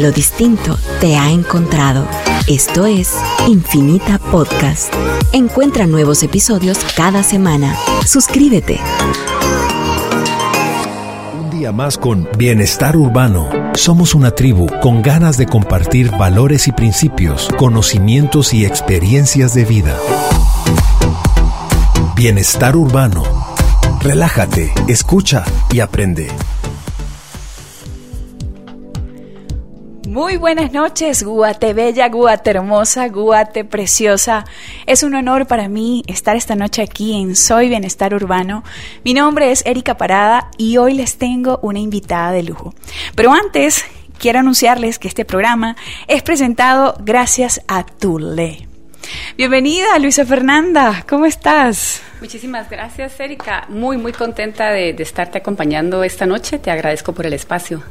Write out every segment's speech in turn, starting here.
Lo distinto te ha encontrado. Esto es Infinita Podcast. Encuentra nuevos episodios cada semana. Suscríbete. Un día más con Bienestar Urbano. Somos una tribu con ganas de compartir valores y principios, conocimientos y experiencias de vida. Bienestar Urbano. Relájate, escucha y aprende. Muy buenas noches, Guate Bella, Guate Hermosa, Guate Preciosa. Es un honor para mí estar esta noche aquí en Soy Bienestar Urbano. Mi nombre es Erika Parada y hoy les tengo una invitada de lujo. Pero antes, quiero anunciarles que este programa es presentado gracias a Tule. Bienvenida, Luisa Fernanda, ¿cómo estás? Muchísimas gracias, Erika. Muy, muy contenta de, de estarte acompañando esta noche. Te agradezco por el espacio.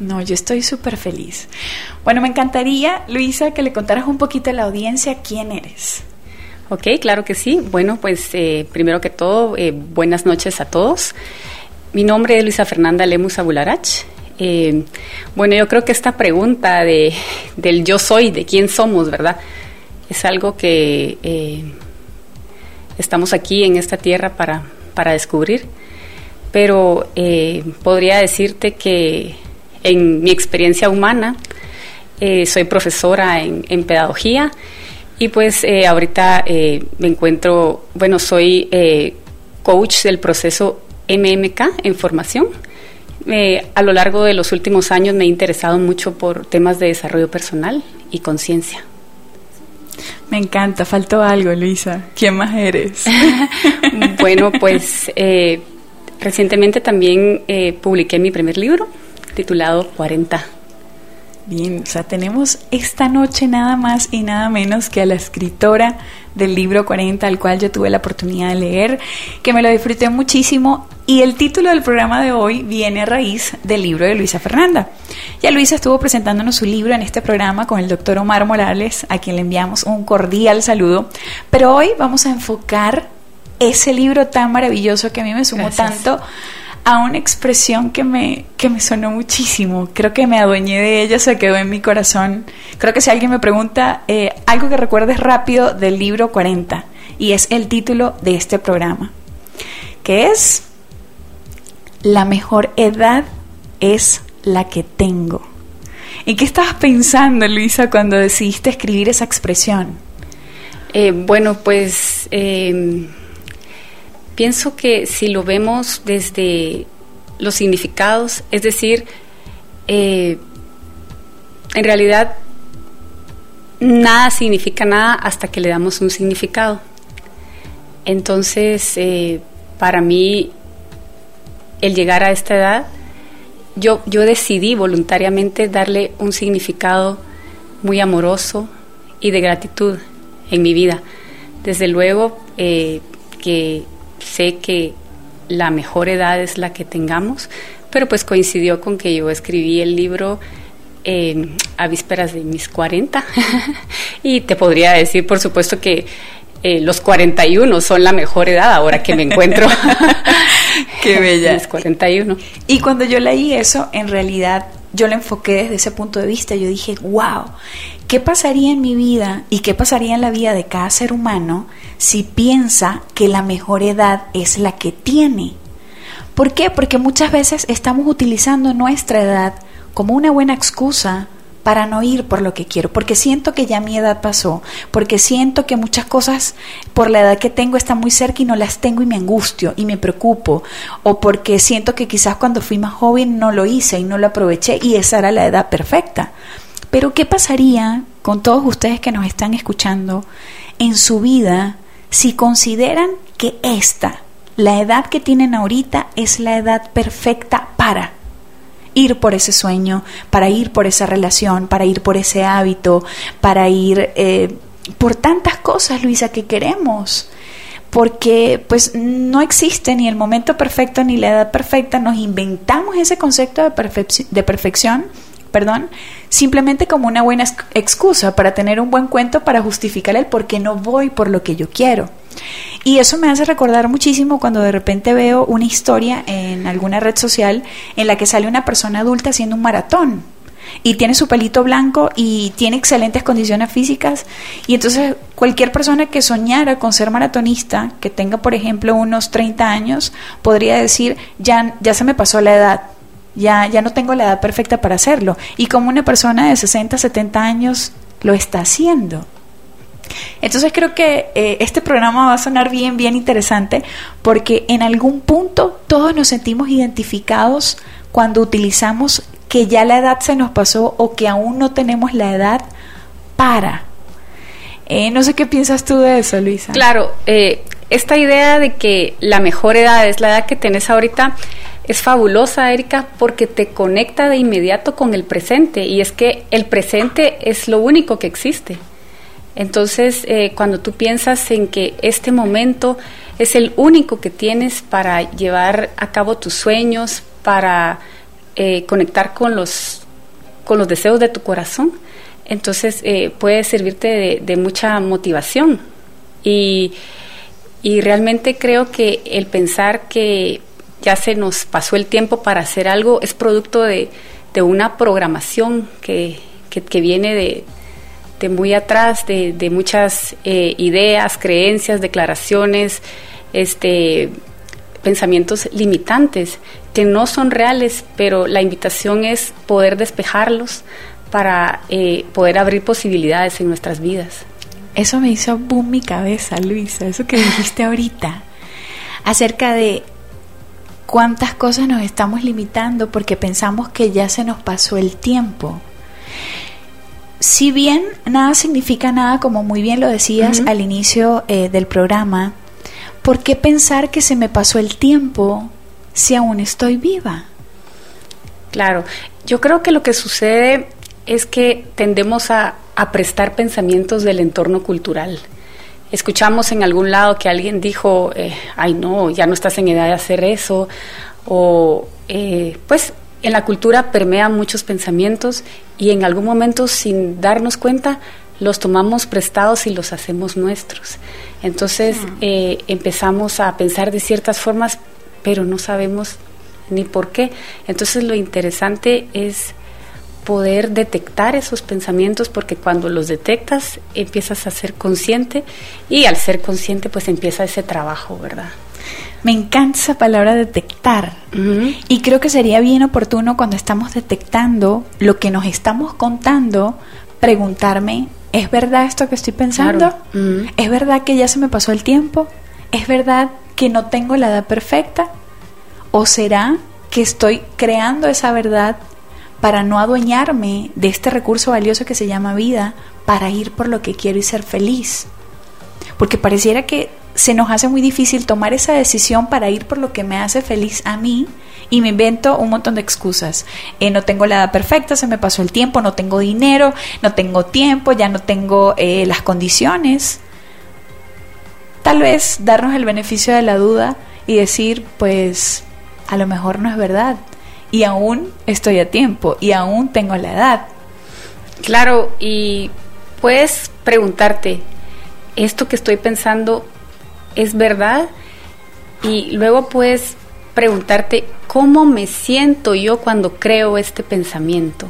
No, yo estoy súper feliz. Bueno, me encantaría, Luisa, que le contaras un poquito a la audiencia quién eres. Ok, claro que sí. Bueno, pues eh, primero que todo, eh, buenas noches a todos. Mi nombre es Luisa Fernanda Lemus Abularach. Eh, bueno, yo creo que esta pregunta de, del yo soy, de quién somos, ¿verdad? Es algo que estamos aquí en esta tierra para, para descubrir. Pero podría decirte que en mi experiencia humana, eh, soy profesora en, en, pedagogía y pues eh, ahorita eh, me encuentro, bueno, soy coach del proceso MMK en formación. a lo largo de los últimos años me he interesado mucho por temas de desarrollo personal y conciencia. Me encanta, faltó algo, Luisa. ¿Quién más eres? bueno, pues recientemente también publiqué mi primer libro, titulado 40. Bien, o sea, tenemos esta noche nada más y nada menos que a la escritora del libro 40, al cual yo tuve la oportunidad de leer, que me lo disfruté muchísimo. Y el título del programa de hoy viene a raíz del libro de Luisa Fernanda. Ya Luisa estuvo presentándonos su libro en este programa con el doctor Omar Morales, a quien le enviamos un cordial saludo. Pero hoy vamos a enfocar ese libro tan maravilloso que a mí me sumó Gracias. tanto a una expresión que me, que me sonó muchísimo. Creo que me adueñé de ella, se quedó en mi corazón. Creo que si alguien me pregunta eh, algo que recuerdes rápido del libro 40, y es el título de este programa, que es La mejor edad es la que tengo. ¿En qué estabas pensando, Luisa, cuando decidiste escribir esa expresión? Eh, bueno, pues... Eh Pienso que si lo vemos desde los significados, es decir, eh, en realidad nada significa nada hasta que le damos un significado. Entonces, eh, para mí, el llegar a esta edad, yo, yo decidí voluntariamente darle un significado muy amoroso y de gratitud en mi vida. Desde luego eh, que sé que la mejor edad es la que tengamos, pero pues coincidió con que yo escribí el libro eh, a vísperas de mis 40 y te podría decir, por supuesto, que eh, los 41 son la mejor edad ahora que me encuentro. Qué bella. Mis 41. Y cuando yo leí eso, en realidad yo lo enfoqué desde ese punto de vista. Yo dije, wow, ¿qué pasaría en mi vida y qué pasaría en la vida de cada ser humano si piensa que la mejor edad es la que tiene? ¿Por qué? Porque muchas veces estamos utilizando nuestra edad como una buena excusa para no ir por lo que quiero, porque siento que ya mi edad pasó, porque siento que muchas cosas por la edad que tengo están muy cerca y no las tengo y me angustio y me preocupo, o porque siento que quizás cuando fui más joven no lo hice y no lo aproveché y esa era la edad perfecta. Pero ¿qué pasaría con todos ustedes que nos están escuchando en su vida si consideran que esta, la edad que tienen ahorita, es la edad perfecta para? ir por ese sueño, para ir por esa relación, para ir por ese hábito, para ir eh, por tantas cosas, Luisa, que queremos. Porque pues no existe ni el momento perfecto ni la edad perfecta, nos inventamos ese concepto de, de perfección, perdón, simplemente como una buena excusa para tener un buen cuento para justificar el por qué no voy por lo que yo quiero. Y eso me hace recordar muchísimo cuando de repente veo una historia en alguna red social en la que sale una persona adulta haciendo un maratón. y tiene su pelito blanco y tiene excelentes condiciones físicas. Y entonces cualquier persona que soñara con ser maratonista, que tenga por ejemplo unos 30 años, podría decir, ya, ya se me pasó la edad, ya, ya no tengo la edad perfecta para hacerlo. Y como una persona de 60, 70 años lo está haciendo. Entonces creo que eh, este programa va a sonar bien, bien interesante porque en algún punto todos nos sentimos identificados cuando utilizamos que ya la edad se nos pasó o que aún no tenemos la edad para. Eh, no sé qué piensas tú de eso, Luisa. Claro, eh, esta idea de que la mejor edad es la edad que tenés ahorita es fabulosa, Erika, porque te conecta de inmediato con el presente y es que el presente es lo único que existe. Entonces, eh, cuando tú piensas en que este momento es el único que tienes para llevar a cabo tus sueños, para eh, conectar con los, con los deseos de tu corazón, entonces eh, puede servirte de, mucha motivación. Y, realmente creo que el pensar que ya se nos pasó el tiempo para hacer algo es producto de, una programación que, viene de, muy atrás, de, muchas eh, ideas, creencias, declaraciones, este, pensamientos limitantes que no son reales, pero la invitación es poder despejarlos para eh, poder abrir posibilidades en nuestras vidas. Eso me hizo boom mi cabeza, Luisa, eso que dijiste ahorita, acerca de cuántas cosas nos estamos limitando porque pensamos que ya se nos pasó el tiempo. Si bien nada significa nada, como muy bien lo decías al inicio eh, del programa, ¿por qué pensar que se me pasó el tiempo si aún estoy viva? Claro, yo creo que lo que sucede es que tendemos a, prestar pensamientos del entorno cultural. Escuchamos en algún lado que alguien dijo, eh, ay no, ya no estás en edad de hacer eso, o eh, pues en la cultura permean muchos pensamientos y en algún momento sin darnos cuenta los tomamos prestados y los hacemos nuestros. Entonces eh, empezamos a pensar de ciertas formas, pero no sabemos ni por qué. Entonces lo interesante es poder detectar esos pensamientos porque cuando los detectas empiezas a ser consciente y al ser consciente pues empieza ese trabajo, ¿verdad? Me encanta esa palabra detectar y creo que sería bien oportuno cuando estamos detectando lo que nos estamos contando preguntarme ¿es verdad esto que estoy pensando? ¿Es verdad que ya se me pasó el tiempo? ¿Es verdad que no tengo la edad perfecta? ¿O será que estoy creando esa verdad para no adueñarme de este recurso valioso que se llama vida, para ir por lo que quiero y ser feliz? Porque pareciera que se nos hace muy difícil tomar esa decisión para ir por lo que me hace feliz a mí y me invento un montón de excusas. Eh, no tengo la edad perfecta, se me pasó el tiempo, no tengo dinero, no tengo tiempo, ya no tengo eh, las condiciones. Tal vez darnos el beneficio de la duda y decir, pues a lo mejor no es verdad y aún estoy a tiempo y aún tengo la edad. Claro, y puedes preguntarte, ¿esto que estoy pensando es verdad? Y luego puedes preguntarte cómo me siento yo cuando creo este pensamiento.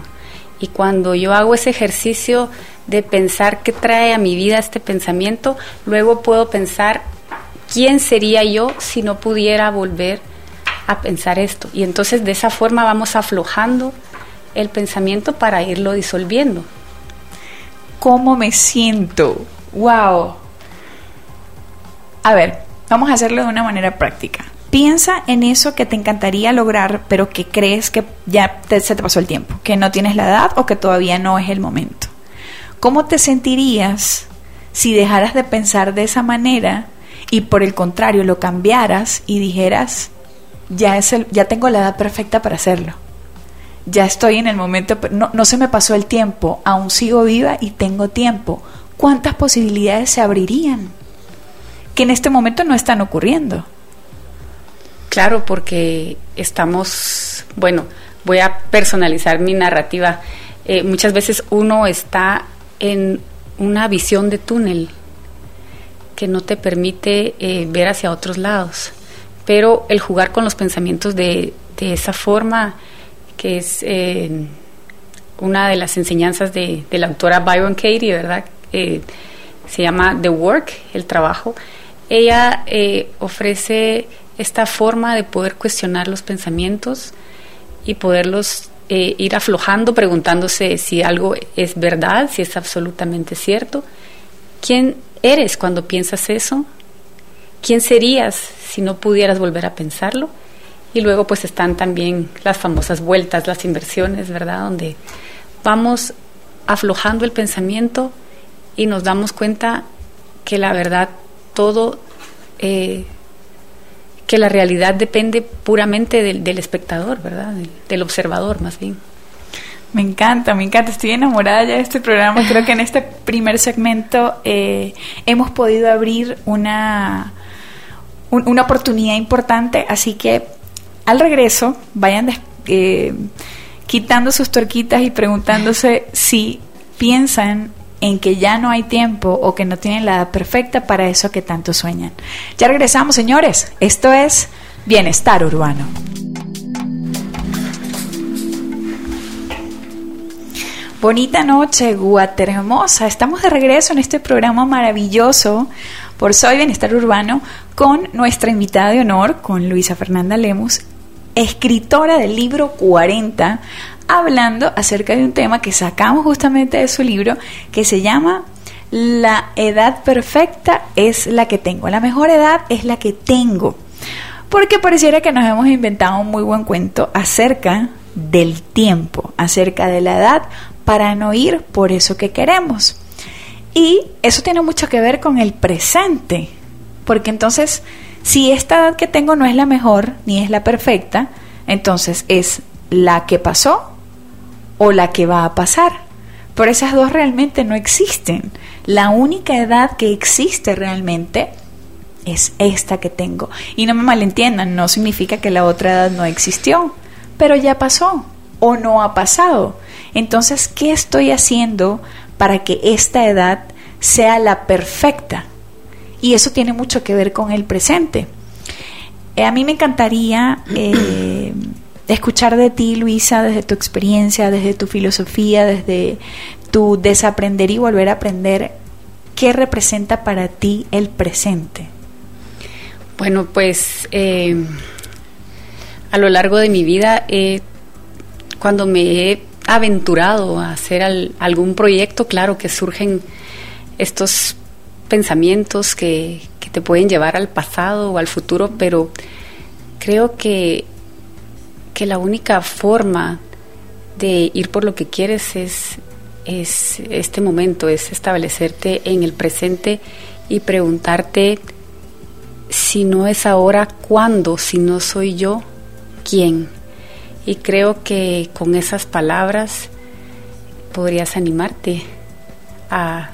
Y cuando yo hago ese ejercicio de pensar qué trae a mi vida este pensamiento, luego puedo pensar quién sería yo si no pudiera volver a pensar esto. Y entonces de esa forma vamos aflojando el pensamiento para irlo disolviendo. ¿Cómo me siento? ¡Wow! A ver, vamos a hacerlo de una manera práctica. Piensa en eso que te encantaría lograr, pero que crees que ya se te pasó el tiempo, que no tienes la edad o que todavía no es el momento. ¿Cómo te sentirías si dejaras de pensar de esa manera y por el contrario lo cambiaras y dijeras, ya, es el, ya tengo la edad perfecta para hacerlo? Ya estoy en el momento, no, no se me pasó el tiempo, aún sigo viva y tengo tiempo. ¿Cuántas posibilidades se abrirían? Que en este momento no están ocurriendo. Claro, porque estamos, bueno, voy a personalizar mi narrativa. Eh, muchas veces uno está en una visión de túnel que no te permite eh, ver hacia otros lados. Pero el jugar con los pensamientos de, esa forma, que es eh, una de las enseñanzas de, la autora Byron Katie, ¿verdad? Eh, se llama The Work, el trabajo. Ella eh, ofrece esta forma de poder cuestionar los pensamientos y poderlos eh, ir aflojando, preguntándose si algo es verdad, si es absolutamente cierto. ¿Quién eres cuando piensas eso? ¿Quién serías si no pudieras volver a pensarlo? Y luego pues están también las famosas vueltas, las inversiones, ¿verdad? Donde vamos aflojando el pensamiento y nos damos cuenta que la verdad todo, eh, que la realidad depende puramente del, espectador, ¿verdad? Del, observador más bien. Me encanta, me encanta. Estoy enamorada ya de este programa. Creo que en este primer segmento eh, hemos podido abrir una, una oportunidad importante. Así que al regreso, vayan eh, quitando sus torquitas y preguntándose si piensan en que ya no hay tiempo o que no tienen la edad perfecta para eso que tanto sueñan. Ya regresamos, señores. Esto es Bienestar Urbano. Bonita noche, Guater hermosa. Estamos de regreso en este programa maravilloso por Soy Bienestar Urbano con nuestra invitada de honor, con Luisa Fernanda Lemus, escritora del libro 40, hablando acerca de un tema que sacamos justamente de su libro, que se llama La edad perfecta es la que tengo, la mejor edad es la que tengo. Porque pareciera que nos hemos inventado un muy buen cuento acerca del tiempo, acerca de la edad, para no ir por eso que queremos. Y eso tiene mucho que ver con el presente, porque entonces, si esta edad que tengo no es la mejor ni es la perfecta, entonces es la que pasó o la que va a pasar. Pero esas dos realmente no existen. La única edad que existe realmente es esta que tengo. Y no me malentiendan, no significa que la otra edad no existió, pero ya pasó o no ha pasado. Entonces, ¿qué estoy haciendo para que esta edad sea la perfecta? Y eso tiene mucho que ver con el presente. Eh, a mí me encantaría eh, escuchar de ti, Luisa, desde tu experiencia, desde tu filosofía, desde tu desaprender y volver a aprender, ¿qué representa para ti el presente? Bueno, pues eh, a lo largo de mi vida, cuando me he aventurado a hacer algún proyecto, claro que surgen estos pensamientos que, que te pueden llevar al pasado o al futuro, pero creo que que la única forma de ir por lo que quieres es, es este momento, es establecerte en el presente y preguntarte si no es ahora, ¿cuándo? Si no soy yo, ¿quién? Y creo que con esas palabras podrías animarte a,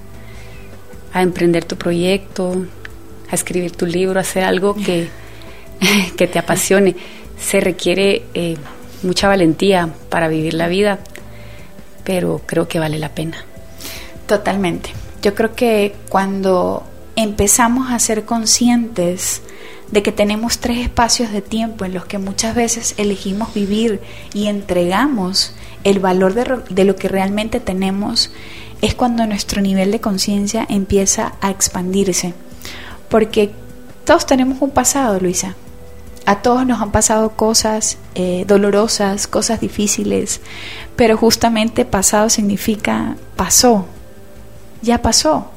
a emprender tu proyecto, a escribir tu libro, a hacer algo que, que te apasione se requiere eh, mucha valentía para vivir la vida, pero creo que vale la pena. Totalmente. Yo creo que cuando empezamos a ser conscientes de que tenemos tres espacios de tiempo en los que muchas veces elegimos vivir y entregamos el valor de, de lo que realmente tenemos, es cuando nuestro nivel de conciencia empieza a expandirse. Porque todos tenemos un pasado, Luisa. A todos nos han pasado cosas eh, dolorosas, cosas difíciles, pero justamente pasado significa pasó, ya pasó.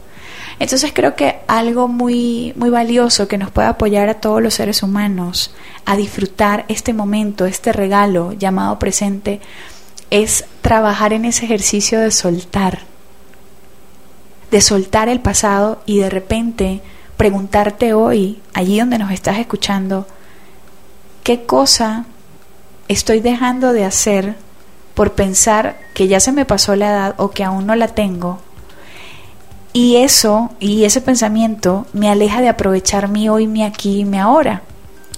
Entonces creo que algo muy, muy valioso que nos puede apoyar a todos los seres humanos a disfrutar este momento, este regalo llamado presente, es trabajar en ese ejercicio de soltar, de soltar el pasado y de repente preguntarte hoy, allí donde nos estás escuchando, ¿Qué cosa estoy dejando de hacer por pensar que ya se me pasó la edad o que aún no la tengo? Y eso y ese pensamiento me aleja de aprovechar mi hoy, mi aquí mi ahora.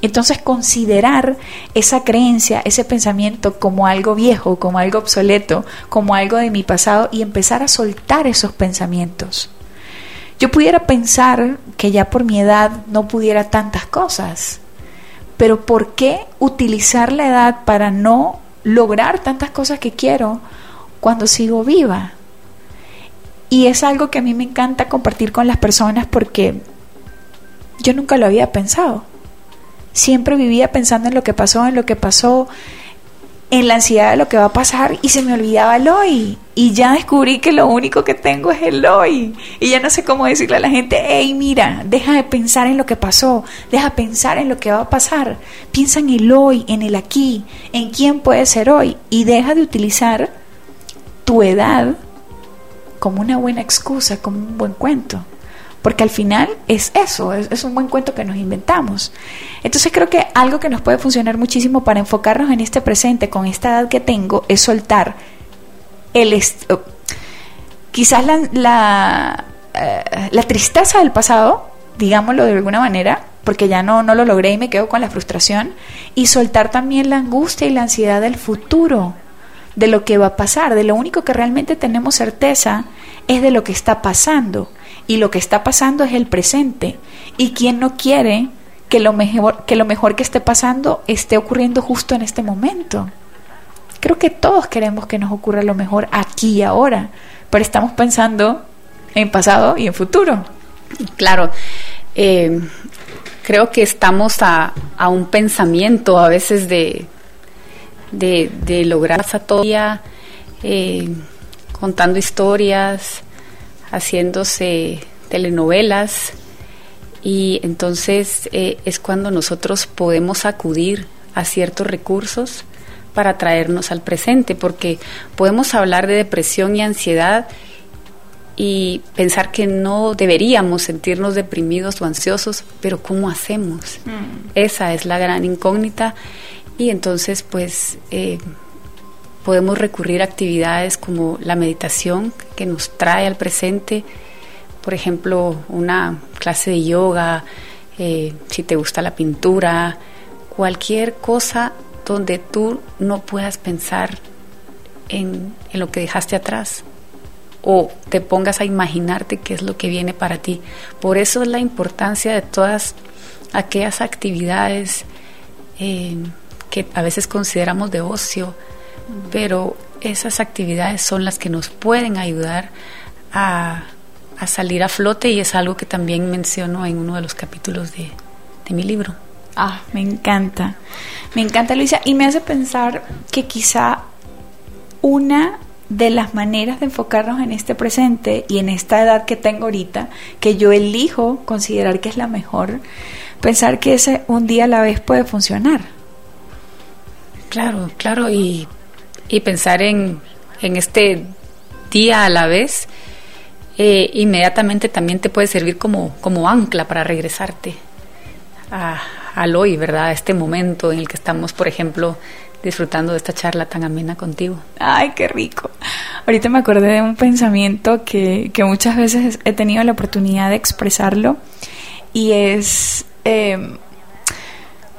Entonces considerar esa creencia, ese pensamiento como algo viejo, como algo obsoleto, como algo de mi pasado y empezar a soltar esos pensamientos. Yo pudiera pensar que ya por mi edad no pudiera tantas cosas, pero ¿por qué utilizar la edad para no lograr tantas cosas que quiero cuando sigo viva. Y es algo que a mí me encanta compartir con las personas porque yo nunca lo había pensado. Siempre vivía pensando en lo que pasó, en lo que pasó, en la ansiedad de lo que va a pasar y se me olvidaba el hoy. Y ya descubrí que lo único que tengo es el hoy. Y ya no sé cómo decirle a la gente, hey, mira, deja de pensar en lo que pasó, deja de pensar en lo que va a pasar. Piensa en el hoy, en el aquí, en quién puede ser hoy. Y deja de utilizar tu edad como una buena excusa, como un buen cuento porque al final es eso, es, un buen cuento que nos inventamos. Entonces creo que algo que nos puede funcionar muchísimo para enfocarnos en este presente con esta edad que tengo es soltar el... quizás la, eh, la, tristeza del pasado, digámoslo de alguna manera, porque ya no, no lo logré y me quedo con la frustración, y soltar también la angustia y la ansiedad del futuro, de lo que va a pasar, de lo único que realmente tenemos certeza es de lo que está pasando y lo que está pasando es el presente. ¿Y quién no quiere que lo mejor que, lo mejor que esté pasando esté ocurriendo justo en este momento? Creo que todos queremos que nos ocurra lo mejor aquí y ahora, pero estamos pensando en pasado y en futuro. Claro, eh, creo que estamos a, un pensamiento a veces de, de, lograr esa eh, contando historias, haciéndose telenovelas y entonces eh, es cuando nosotros podemos acudir a ciertos recursos para traernos al presente, porque podemos hablar de depresión y ansiedad y pensar que no deberíamos sentirnos deprimidos o ansiosos, pero ¿cómo hacemos? Mm. Esa es la gran incógnita y entonces pues eh, podemos recurrir a actividades como la meditación que nos trae al presente, por ejemplo, una clase de yoga, eh, si te gusta la pintura, cualquier cosa donde tú no puedas pensar en, lo que dejaste atrás o te pongas a imaginarte qué es lo que viene para ti. Por eso es la importancia de todas aquellas actividades eh, que a veces consideramos de ocio, pero esas actividades son las que nos pueden ayudar a, salir a flote y es algo que también menciono en uno de los capítulos de, mi libro. Ah, me encanta. Me encanta, Luisa. Y me hace pensar que quizá una de las maneras de enfocarnos en este presente y en esta edad que tengo ahorita, que yo elijo considerar que es la mejor, pensar que ese un día a la vez puede funcionar. Claro, claro, y y pensar en, este día a la vez, eh, inmediatamente también te puede servir como, como ancla para regresarte a, al hoy, ¿verdad? A este momento en el que estamos, por ejemplo, disfrutando de esta charla tan amena contigo. Ay, qué rico. Ahorita me acordé de un pensamiento que, que muchas veces he tenido la oportunidad de expresarlo y es eh,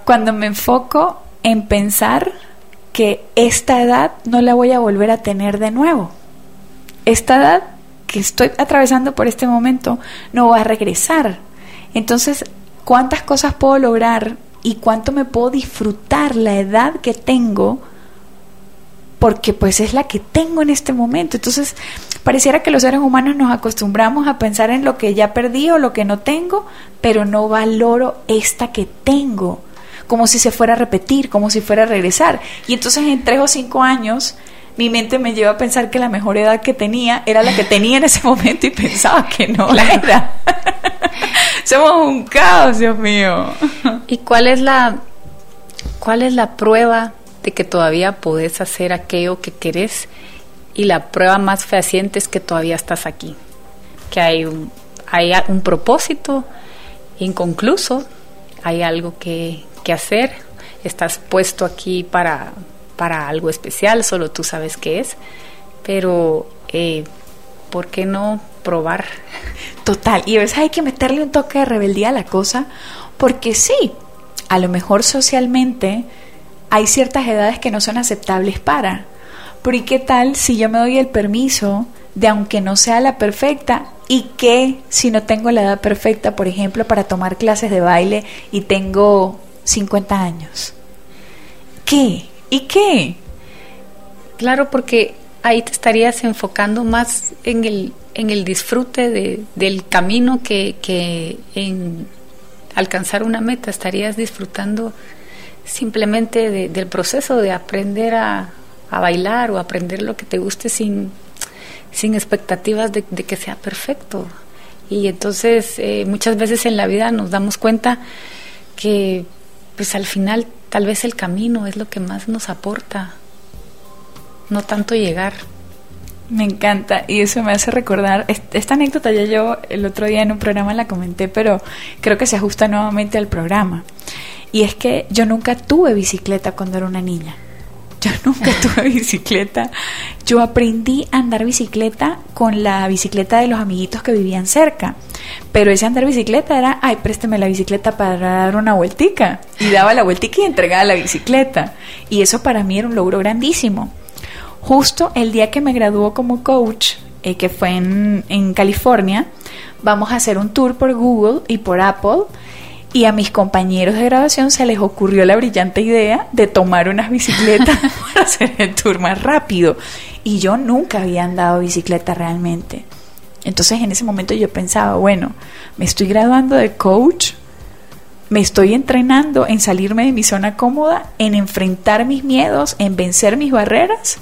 cuando me enfoco en pensar que esta edad no la voy a volver a tener de nuevo. Esta edad que estoy atravesando por este momento no va a regresar. Entonces, ¿cuántas cosas puedo lograr y cuánto me puedo disfrutar la edad que tengo? Porque pues es la que tengo en este momento. Entonces, pareciera que los seres humanos nos acostumbramos a pensar en lo que ya perdí o lo que no tengo, pero no valoro esta que tengo como si se fuera a repetir, como si fuera a regresar. Y entonces en tres o cinco años mi mente me lleva a pensar que la mejor edad que tenía era la que tenía en ese momento y pensaba que no la era. Somos un caos, Dios mío. ¿Y cuál es la cuál es la prueba de que todavía podés hacer aquello que querés? Y la prueba más fehaciente es que todavía estás aquí. Que hay un, hay un propósito inconcluso, hay algo que, que hacer, estás puesto aquí para, para algo especial, solo tú sabes qué es, pero eh, ¿por qué no probar? Total, y a veces hay que meterle un toque de rebeldía a la cosa, porque sí, a lo mejor socialmente hay ciertas edades que no son aceptables para, pero ¿y qué tal si yo me doy el permiso de aunque no sea la perfecta, y que si no tengo la edad perfecta, por ejemplo, para tomar clases de baile y tengo 50 años. ¿Qué? ¿Y qué? Claro, porque ahí te estarías enfocando más en el, en el disfrute de, del camino que, que en alcanzar una meta, estarías disfrutando simplemente del proceso de aprender a, bailar o aprender lo que te guste sin, sin expectativas de, que sea perfecto. Y entonces eh, muchas veces en la vida nos damos cuenta que pues al final tal vez el camino es lo que más nos aporta, no tanto llegar. Me encanta y eso me hace recordar, esta anécdota ya yo el otro día en un programa la comenté, pero creo que se ajusta nuevamente al programa. Y es que yo nunca tuve bicicleta cuando era una niña. Yo nunca tuve bicicleta. Yo aprendí a andar bicicleta con la bicicleta de los amiguitos que vivían cerca. Pero ese andar bicicleta era, ay, présteme la bicicleta para dar una vueltica. Y daba la vueltica y entregaba la bicicleta. Y eso para mí era un logro grandísimo. Justo el día que me graduó como coach, eh, que fue en, en California, vamos a hacer un tour por Google y por Apple y a mis compañeros de grabación se les ocurrió la brillante idea de tomar unas bicicletas para hacer el tour más rápido. Y yo nunca había andado bicicleta realmente. Entonces en ese momento yo pensaba, bueno, me estoy graduando de coach, me estoy entrenando en salirme de mi zona cómoda, en enfrentar mis miedos, en vencer mis barreras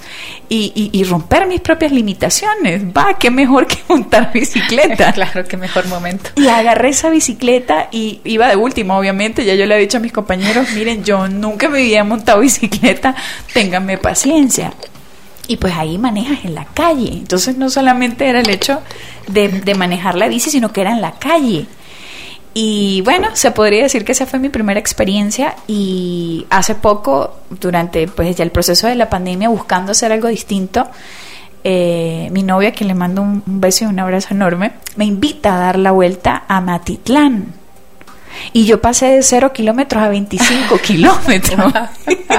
y, romper mis propias limitaciones. Va, qué mejor que montar bicicleta. claro, qué mejor momento. Y agarré esa bicicleta y iba de último, obviamente. Ya yo le he dicho a mis compañeros, miren, yo nunca me había montado bicicleta, ténganme paciencia. Y pues ahí manejas en la calle. Entonces no solamente era el hecho de, de manejar la bici, sino que era en la calle. Y bueno, se podría decir que esa fue mi primera experiencia y hace poco, durante pues ya el proceso de la pandemia, buscando hacer algo distinto, eh, mi novia, que le mando un, beso y un abrazo enorme, me invita a dar la vuelta a Matitlán. Y yo pasé de 0 kilómetros a 25 kilómetros.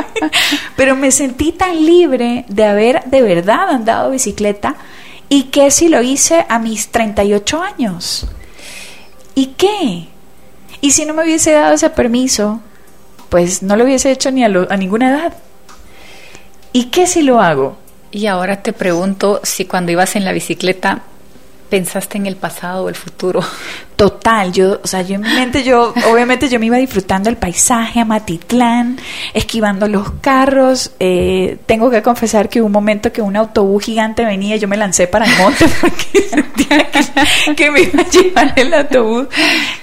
Pero me sentí tan libre de haber de verdad andado bicicleta y que si lo hice a mis 38 años. ¿Y qué? Y si no me hubiese dado ese permiso, pues no lo hubiese hecho ni a, a ninguna edad. ¿Y qué si lo hago? Y ahora te pregunto si cuando ibas en la bicicleta pensaste en el pasado o el futuro. Total, yo, o sea, yo en mi mente, yo, obviamente yo me iba disfrutando el paisaje a Matitlán, esquivando los carros. Eh, tengo que confesar que hubo un momento que un autobús gigante venía y yo me lancé para el monte porque sentía que, que me iba a llevar el autobús.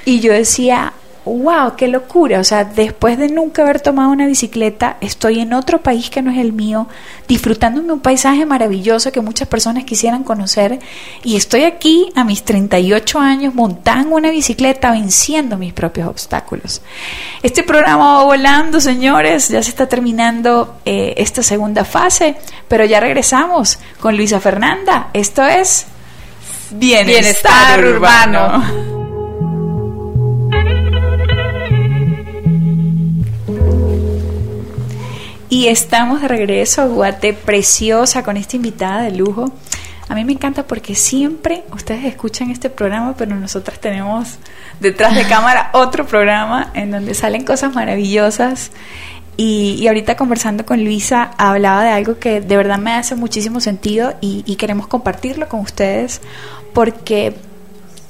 Y yo decía, wow, qué locura. O sea, después de nunca haber tomado una bicicleta, estoy en otro país que no es el mío, disfrutándome un paisaje maravilloso que muchas personas quisieran conocer. Y estoy aquí a mis 38 años montando una bicicleta, venciendo mis propios obstáculos. Este programa va volando, señores. Ya se está terminando eh, esta segunda fase, pero ya regresamos con Luisa Fernanda. Esto es Bienestar, urbano. Y estamos de regreso a Guate, preciosa, con esta invitada de lujo. A mí me encanta porque siempre ustedes escuchan este programa, pero nosotras tenemos detrás de cámara otro programa en donde salen cosas maravillosas. Y, ahorita conversando con Luisa hablaba de algo que de verdad me hace muchísimo sentido y, y queremos compartirlo con ustedes porque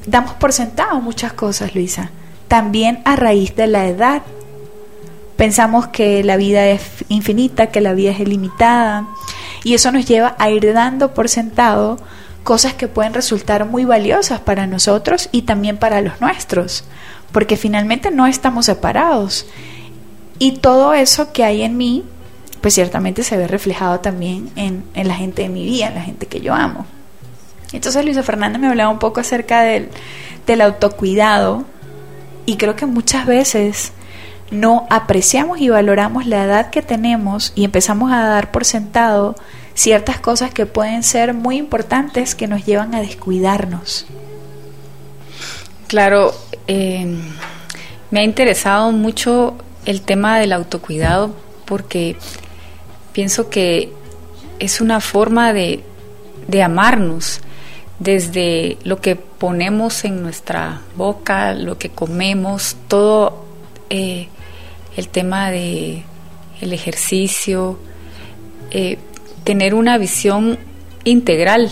damos por sentado muchas cosas, Luisa. También a raíz de la edad Pensamos que la vida es infinita, que la vida es ilimitada y eso nos lleva a ir dando por sentado cosas que pueden resultar muy valiosas para nosotros y también para los nuestros, porque finalmente no estamos separados. Y todo eso que hay en mí, pues ciertamente se ve reflejado también en, en la gente de mi vida, la gente que yo amo. Entonces Luisa Fernanda me hablaba un poco acerca del, del autocuidado y creo que muchas veces no apreciamos y valoramos la edad que tenemos y empezamos a dar por sentado ciertas cosas que pueden ser muy importantes que nos llevan a descuidarnos. Claro, em, me ha interesado mucho el tema del autocuidado porque pienso que es una forma de, de amarnos desde lo que ponemos en nuestra boca, lo que comemos, todo eh, el tema de el ejercicio, eh, tener una visión integral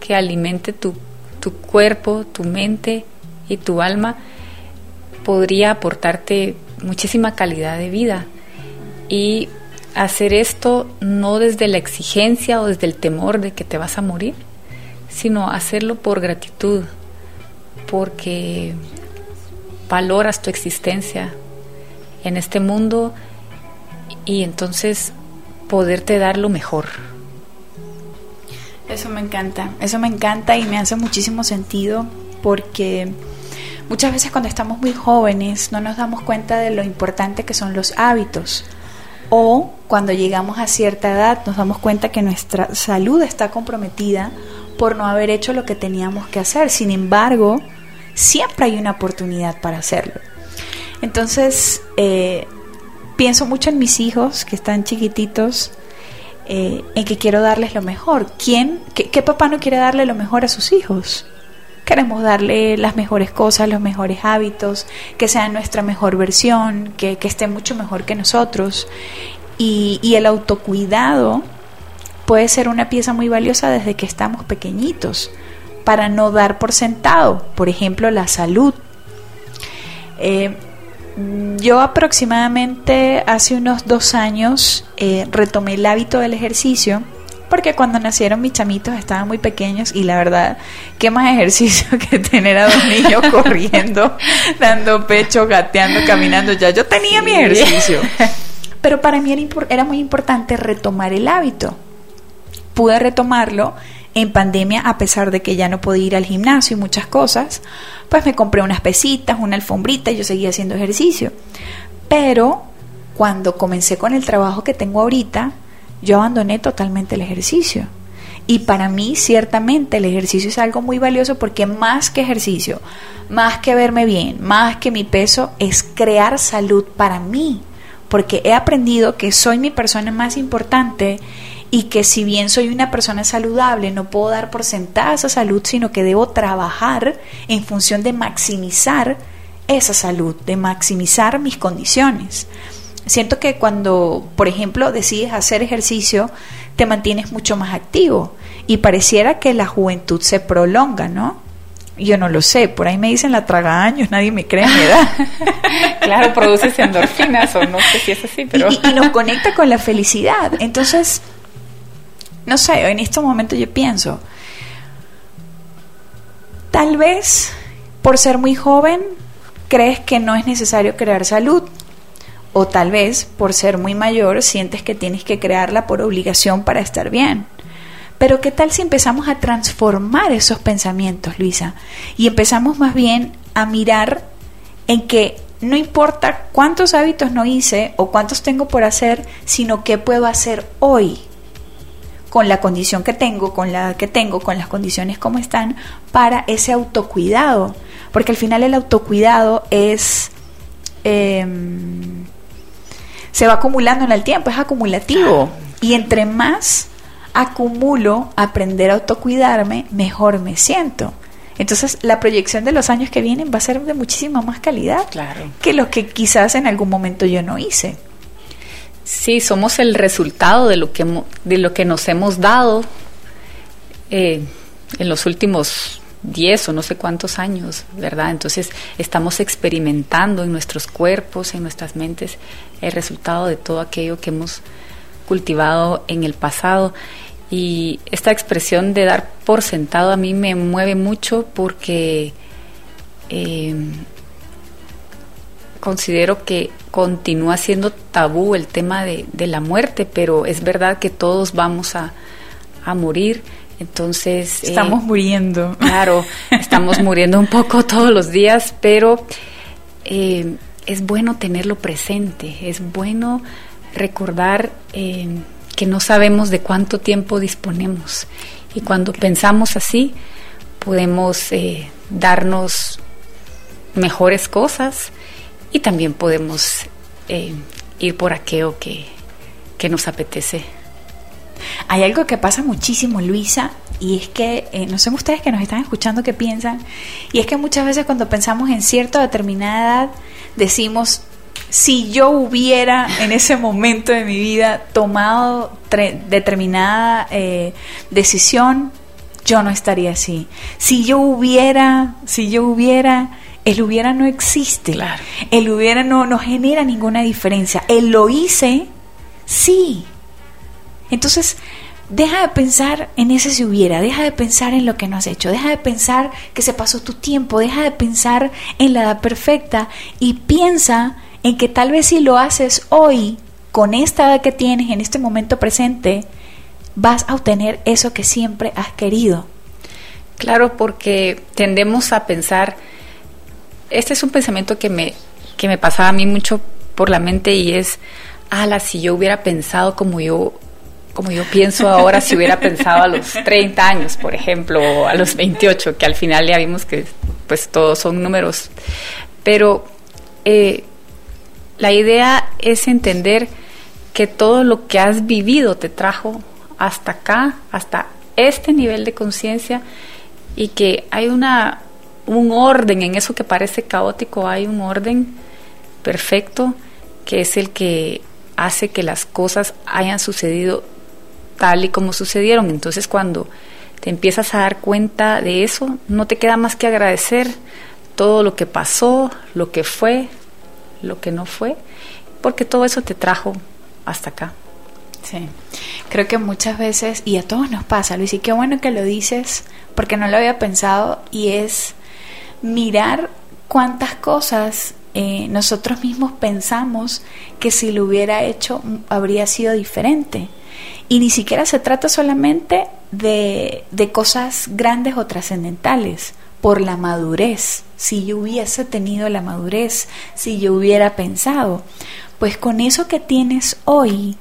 que alimente tu, tu cuerpo, tu mente y tu alma, podría aportarte muchísima calidad de vida. Y hacer esto no desde la exigencia o desde el temor de que te vas a morir, sino hacerlo por gratitud, porque valoras tu existencia en este mundo y entonces poderte dar lo mejor. Eso me encanta, eso me encanta y me hace muchísimo sentido porque muchas veces cuando estamos muy jóvenes no nos damos cuenta de lo importante que son los hábitos o cuando llegamos a cierta edad nos damos cuenta que nuestra salud está comprometida por no haber hecho lo que teníamos que hacer. Sin embargo, siempre hay una oportunidad para hacerlo. Entonces, eh, pienso mucho en mis hijos que están chiquititos, eh, en que quiero darles lo mejor. ¿Quién, qué, papá no quiere darle lo mejor a sus hijos? Queremos darle las mejores cosas, los mejores hábitos, que sean nuestra mejor versión, que, que esté mucho mejor que nosotros. Y, y el autocuidado puede ser una pieza muy valiosa desde que estamos pequeñitos para no dar por sentado, por ejemplo, la salud. Eh, yo aproximadamente hace unos dos años eh, retomé el hábito del ejercicio porque cuando nacieron mis chamitos estaban muy pequeños y la verdad, qué más ejercicio que tener a dos niños corriendo, dando pecho, gateando, caminando. Ya yo tenía mi ejercicio. Pero para mí era, era muy importante retomar el hábito. Pude retomarlo en pandemia, a pesar de que ya no podía ir al gimnasio y muchas cosas, pues me compré unas pesitas, una alfombrita y yo seguía haciendo ejercicio. Pero cuando comencé con el trabajo que tengo ahorita, yo abandoné totalmente el ejercicio. Y para mí, ciertamente, el ejercicio es algo muy valioso porque más que ejercicio, más que verme bien, más que mi peso, es crear salud para mí. Porque he aprendido que soy mi persona más importante y que si bien soy una persona saludable, no puedo dar por sentada esa salud, sino que debo trabajar en función de maximizar esa salud, de maximizar mis condiciones. Siento que cuando, por ejemplo, decides hacer ejercicio, te mantienes mucho más activo y pareciera que la juventud se prolonga, ¿no? Yo no lo sé, por ahí me dicen la traga años, nadie me cree mi edad. claro, produces endorfinas o no sé si es así, pero... y nos conecta con la felicidad. Entonces, no sé, en este momento yo pienso, tal vez por ser muy joven crees que no es necesario crear salud. O tal vez por ser muy mayor sientes que tienes que crearla por obligación para estar bien. Pero ¿qué tal si empezamos a transformar esos pensamientos, Luisa? Y empezamos más bien a mirar en que no importa cuántos hábitos no hice o cuántos tengo por hacer, sino qué puedo hacer hoy con la condición que tengo, con la que tengo, con las condiciones como están, para ese autocuidado. Porque al final el autocuidado es... Em, se va acumulando en el tiempo, es acumulativo. Y entre más acumulo aprender a autocuidarme, mejor me siento. Entonces, la proyección de los años que vienen va a ser de muchísima más calidad que lo que quizás en algún momento yo no hice. Sí, somos el resultado de lo que, de lo que nos hemos dado eh, en los últimos 10 o no sé cuántos años, ¿verdad? Entonces estamos experimentando en nuestros cuerpos, en nuestras mentes, el resultado de todo aquello que hemos cultivado en el pasado. Y esta expresión de dar por sentado a mí me mueve mucho porque eh, considero que continúa siendo tabú el tema de, la muerte, pero es verdad que todos vamos a, morir. Entonces... Eh, estamos muriendo. Claro, estamos muriendo un poco todos los días, pero eh, es bueno tenerlo presente, es bueno recordar eh, que no sabemos de cuánto tiempo disponemos. Y cuando pensamos así, podemos darnos mejores cosas, y también podemos eh, ir por aquello que, que, nos apetece. Hay algo que pasa muchísimo, Luisa, y es que, eh, no sé ustedes que nos están escuchando qué piensan, y es que muchas veces cuando pensamos en cierta determinada edad, decimos, si yo hubiera en ese momento de mi vida tomado determinada eh, decisión, yo no estaría así. Si yo hubiera, si yo hubiera, el hubiera no existe. Claro. El hubiera no, no genera ninguna diferencia. El lo hice, sí. Entonces, deja de pensar en ese si hubiera, deja de pensar en lo que no has hecho, deja de pensar que se pasó tu tiempo, deja de pensar en la edad perfecta y piensa en que tal vez si lo haces hoy, con esta edad que tienes, en este momento presente, vas a obtener eso que siempre has querido. Claro, porque tendemos a pensar, este es un pensamiento que me, que me pasaba a mí mucho por la mente y es, ala, si yo hubiera pensado como yo como yo pienso ahora si hubiera pensado a los 30 años, por ejemplo, o a los 28, que al final ya vimos que pues todos son números. Pero eh, la idea es entender que todo lo que has vivido te trajo hasta acá, hasta este nivel de conciencia y que hay una un orden en eso que parece caótico, hay un orden perfecto que es el que hace que las cosas hayan sucedido tal y como sucedieron. Entonces cuando te empiezas a dar cuenta de eso, no te queda más que agradecer todo lo que pasó, lo que fue, lo que no fue, porque todo eso te trajo hasta acá. Sí, creo que muchas veces, y a todos nos pasa, Luis, y qué bueno que lo dices, porque no lo había pensado, y es mirar cuántas cosas eh, nosotros mismos pensamos que si lo hubiera hecho habría sido diferente. Y ni siquiera se trata solamente de, de cosas grandes o trascendentales, por la madurez. Si yo hubiese tenido la madurez, si yo hubiera pensado, pues con eso que tienes hoy,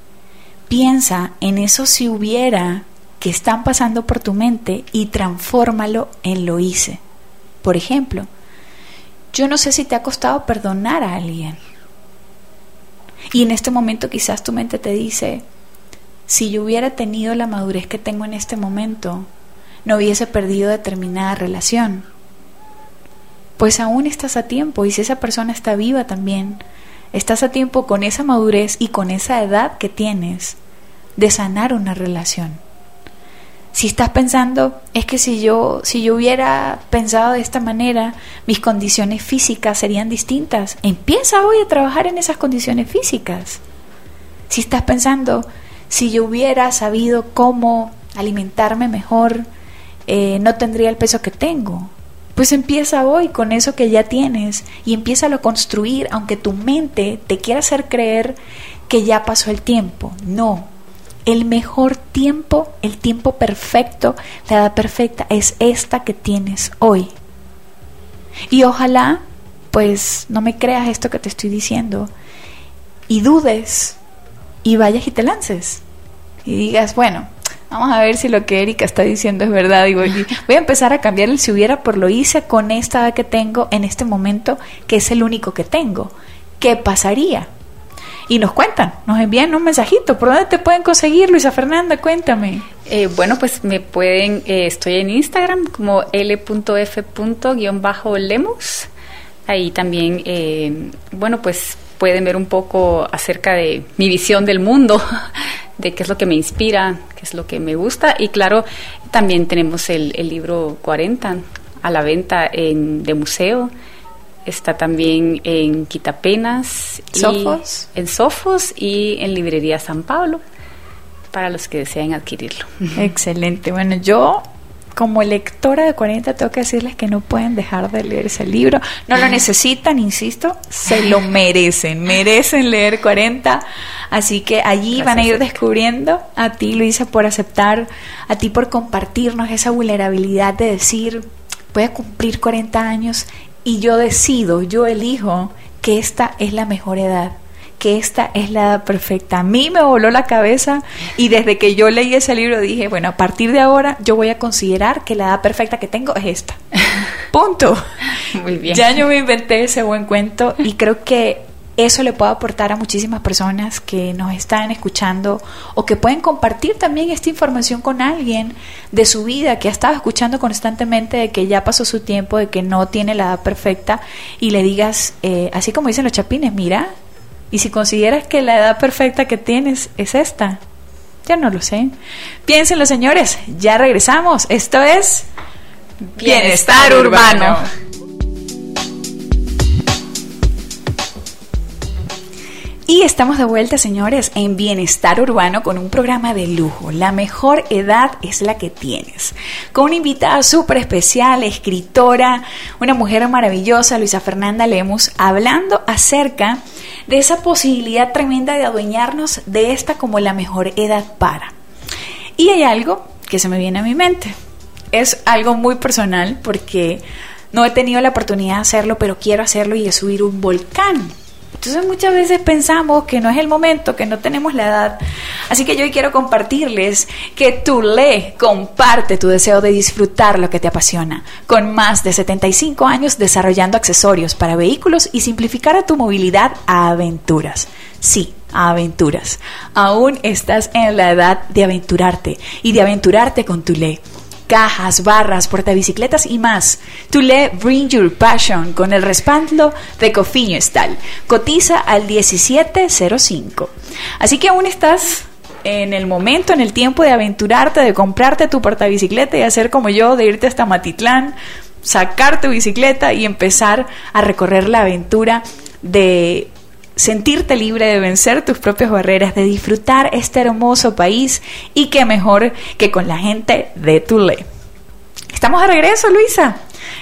Piensa en eso si hubiera que están pasando por tu mente y transfórmalo en lo hice. Por ejemplo, yo no sé si te ha costado perdonar a alguien. Y en este momento quizás tu mente te dice, si yo hubiera tenido la madurez que tengo en este momento, no hubiese perdido determinada relación. Pues aún estás a tiempo y si esa persona está viva también, Estás a tiempo con esa madurez y con esa edad que tienes de sanar una relación. Si estás pensando, es que si yo, si yo hubiera pensado de esta manera, mis condiciones físicas serían distintas. Empieza hoy a trabajar en esas condiciones físicas. Si estás pensando, si yo hubiera sabido cómo alimentarme mejor, eh, no tendría el peso que tengo. Pues empieza hoy con eso que ya tienes y empieza a construir, aunque tu mente te quiera hacer creer que ya pasó el tiempo. No, el mejor tiempo, el tiempo perfecto, la edad perfecta es esta que tienes hoy. Y ojalá, pues, no me creas esto que te estoy diciendo y dudes y vayas y te lances y digas, bueno, Vamos a ver si lo que Erika está diciendo es verdad. Digo, voy a empezar a cambiar el si hubiera por lo hice con esta edad que tengo en este momento, que es el único que tengo. ¿Qué pasaría? Y nos cuentan, nos envían un mensajito. ¿Por dónde te pueden conseguir, Luisa Fernanda? Cuéntame. Eh, bueno, pues me pueden, eh, estoy en Instagram como l.f.-lemus. Ahí también, eh, bueno, pues pueden ver un poco acerca de mi visión del mundo, de qué es lo que me inspira, qué es lo que me gusta. Y claro, también tenemos el, libro 40 a la venta en, de museo. Está también en Quitapenas, Sofos. en Sofos y en Librería San Pablo para los que deseen adquirirlo. Excelente. Bueno, yo como lectora de 40 tengo que decirles que no pueden dejar de leer ese libro. No lo necesitan, insisto, se lo merecen, merecen leer 40. Así que allí van a ir descubriendo a ti, Luisa, por aceptar, a ti por compartirnos esa vulnerabilidad de decir, voy a cumplir 40 años y yo decido, yo elijo que esta es la mejor edad que esta es la edad perfecta. A mí me voló la cabeza y desde que yo leí ese libro dije, bueno, a partir de ahora yo voy a considerar que la edad perfecta que tengo es esta. Punto. Muy bien. Ya yo me inventé ese buen cuento y creo que eso le puede aportar a muchísimas personas que nos están escuchando o que pueden compartir también esta información con alguien de su vida que ha estado escuchando constantemente de que ya pasó su tiempo, de que no tiene la edad perfecta y le digas, eh, así como dicen los chapines, mira, Y si consideras que la edad perfecta que tienes es esta, ya no lo sé. Piénsenlo, señores. Ya regresamos. Esto es Bienestar, Urbano. Y estamos de vuelta, señores, en Bienestar Urbano con un programa de lujo. La mejor edad es la que tienes. Con una invitada súper especial, escritora, una mujer maravillosa, Luisa Fernanda Lemus, hablando acerca de esa posibilidad tremenda de adueñarnos de esta como la mejor edad para. Y hay algo que se me viene a mi mente. Es algo muy personal porque no he tenido la oportunidad de hacerlo, pero quiero hacerlo y es subir un volcán. Entonces muchas veces pensamos que no es el momento, que no tenemos la edad. Así que yo hoy quiero compartirles que tú le comparte tu deseo de disfrutar lo que te apasiona, con más de 75 años desarrollando accesorios para vehículos y simplificar a tu movilidad a aventuras. Sí, a aventuras. Aún estás en la edad de aventurarte y de aventurarte con tu ley cajas, barras, portabicicletas y más. Tule Bring Your Passion con el respaldo de Cofiño Estal. Cotiza al 1705. Así que aún estás en el momento, en el tiempo de aventurarte, de comprarte tu portabicicleta y hacer como yo, de irte hasta Matitlán, sacar tu bicicleta y empezar a recorrer la aventura de sentirte libre de vencer tus propias barreras, de disfrutar este hermoso país y qué mejor que con la gente de Tule. Estamos de regreso, Luisa.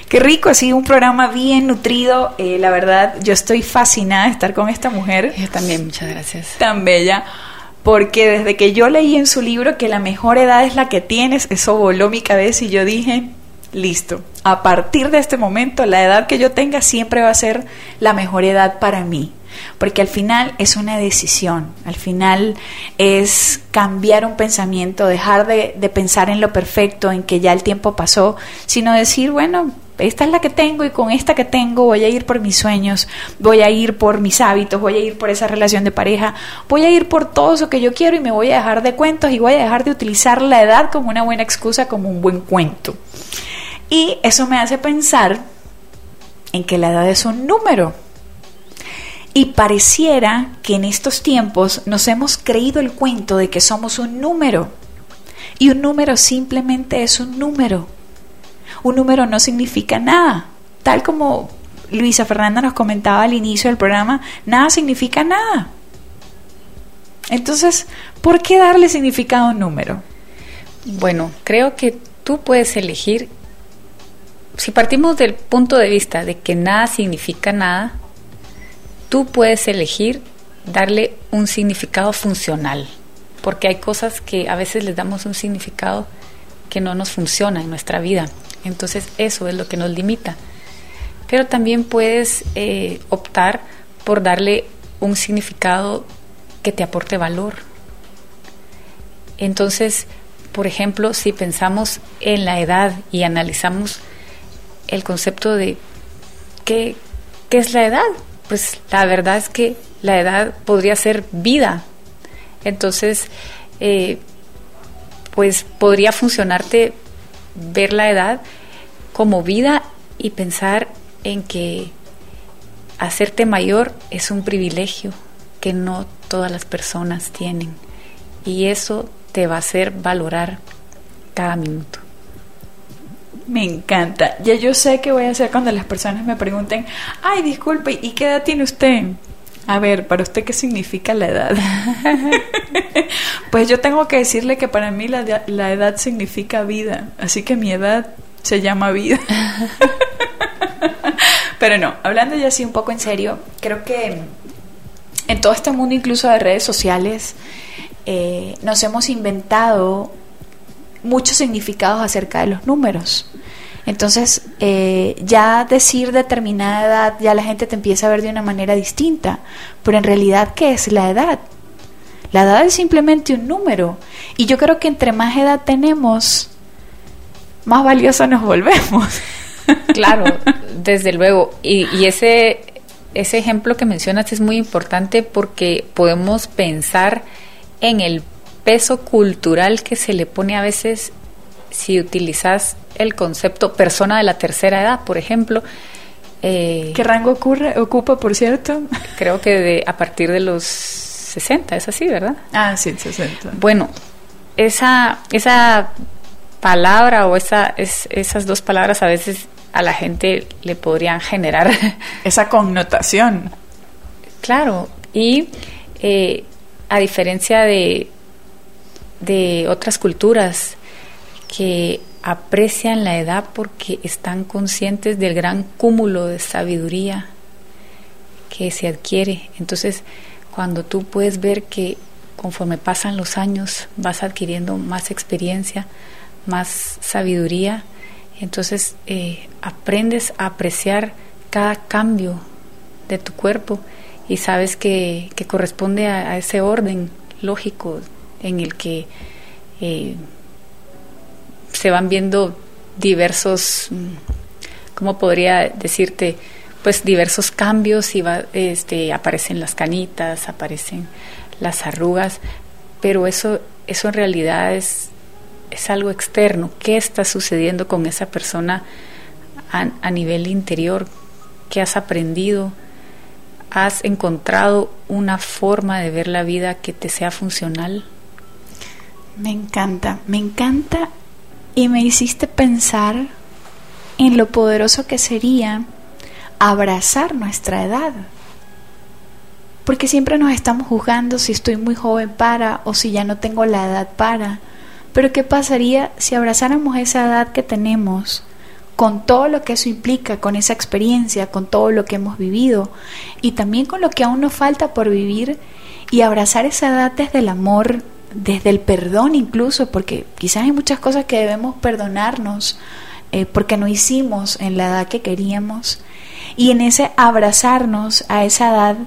Qué rico, ha sido un programa bien nutrido. Eh, la verdad, yo estoy fascinada de estar con esta mujer. Yo también, muchas gracias. Tan bella. Porque desde que yo leí en su libro que la mejor edad es la que tienes, eso voló mi cabeza y yo dije, listo, a partir de este momento, la edad que yo tenga siempre va a ser la mejor edad para mí porque al final es una decisión, al final es cambiar un pensamiento, dejar de, pensar en lo perfecto, en que ya el tiempo pasó, sino decir, bueno, esta es la que tengo y con esta que tengo voy a ir por mis sueños, voy a ir por mis hábitos, voy a ir por esa relación de pareja, voy a ir por todo eso que yo quiero y me voy a dejar de cuentos y voy a dejar de utilizar la edad como una buena excusa, como un buen cuento. Y eso me hace pensar en que la edad es un número y pareciera que en estos tiempos nos hemos creído el cuento de que somos un número. Y un número simplemente es un número. Un número no significa nada. Tal como Luisa Fernanda nos comentaba al inicio del programa, nada significa nada. Entonces, ¿por qué darle significado a un número? Bueno, creo que tú puedes elegir, si partimos del punto de vista de que nada significa nada, tú puedes elegir darle un significado funcional, porque hay cosas que a veces les damos un significado que no nos funciona en nuestra vida. Entonces eso es lo que nos limita. Pero también puedes eh, optar por darle un significado que te aporte valor. Entonces, por ejemplo, si pensamos en la edad y analizamos el concepto de qué, qué es la edad, pues la verdad es que la edad podría ser vida. Entonces, eh, pues podría funcionarte ver la edad como vida y pensar en que hacerte mayor es un privilegio que no todas las personas tienen. Y eso te va a hacer valorar cada minuto. Me encanta. Ya yo sé qué voy a hacer cuando las personas me pregunten, ay, disculpe, ¿y qué edad tiene usted? A ver, ¿para usted qué significa la edad? pues yo tengo que decirle que para mí la, la edad significa vida, así que mi edad se llama vida. Pero no, hablando ya así un poco en serio, creo que en todo este mundo, incluso de redes sociales, eh, nos hemos inventado muchos significados acerca de los números. Entonces, eh, ya decir determinada edad, ya la gente te empieza a ver de una manera distinta. Pero en realidad, ¿qué es la edad? La edad es simplemente un número. Y yo creo que entre más edad tenemos, más valioso nos volvemos. Claro, desde luego. Y, y ese, ese ejemplo que mencionas es muy importante porque podemos pensar en el peso cultural que se le pone a veces si utilizas el concepto persona de la tercera edad, por ejemplo, Eh, ¿Qué rango ocurre, ocupa, por cierto? Creo que de, a partir de los 60, es así, ¿verdad? Ah, sí, 60. Bueno, esa, esa palabra o esa, es, esas dos palabras a veces a la gente le podrían generar esa connotación. Claro, y eh, a diferencia de, de otras culturas que aprecian la edad porque están conscientes del gran cúmulo de sabiduría que se adquiere. Entonces, cuando tú puedes ver que conforme pasan los años vas adquiriendo más experiencia, más sabiduría, entonces eh, aprendes a apreciar cada cambio de tu cuerpo y sabes que, corresponde a, ese orden lógico en el que eh, se van viendo diversos, mm, ¿cómo podría decirte? Pues diversos cambios y va, este, aparecen las canitas, aparecen las arrugas, pero eso, eso en realidad es, es algo externo. ¿Qué está sucediendo con esa persona a, a nivel interior? ¿Qué has aprendido? ¿Has encontrado una forma de ver la vida que te sea funcional? Me encanta, me encanta y me hiciste pensar en lo poderoso que sería abrazar nuestra edad. Porque siempre nos estamos juzgando si estoy muy joven para o si ya no tengo la edad para. Pero ¿qué pasaría si abrazáramos esa edad que tenemos con todo lo que eso implica, con esa experiencia, con todo lo que hemos vivido y también con lo que aún nos falta por vivir y abrazar esa edad desde el amor, desde el perdón incluso, porque quizás hay muchas cosas que debemos perdonarnos eh, porque no hicimos en la edad que queríamos. Y en ese abrazarnos a esa edad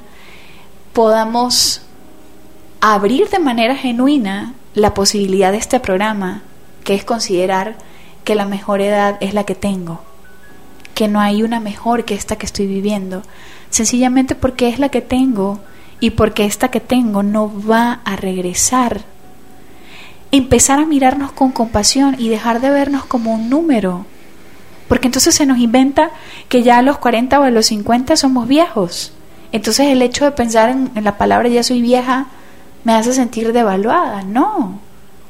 podamos abrir de manera genuina la posibilidad de este programa, que es considerar que la mejor edad es la que tengo, que no hay una mejor que esta que estoy viviendo, sencillamente porque es la que tengo y porque esta que tengo no va a regresar empezar a mirarnos con compasión y dejar de vernos como un número. Porque entonces se nos inventa que ya a los 40 o a los 50 somos viejos. Entonces el hecho de pensar en, la palabra ya soy vieja me hace sentir devaluada. No,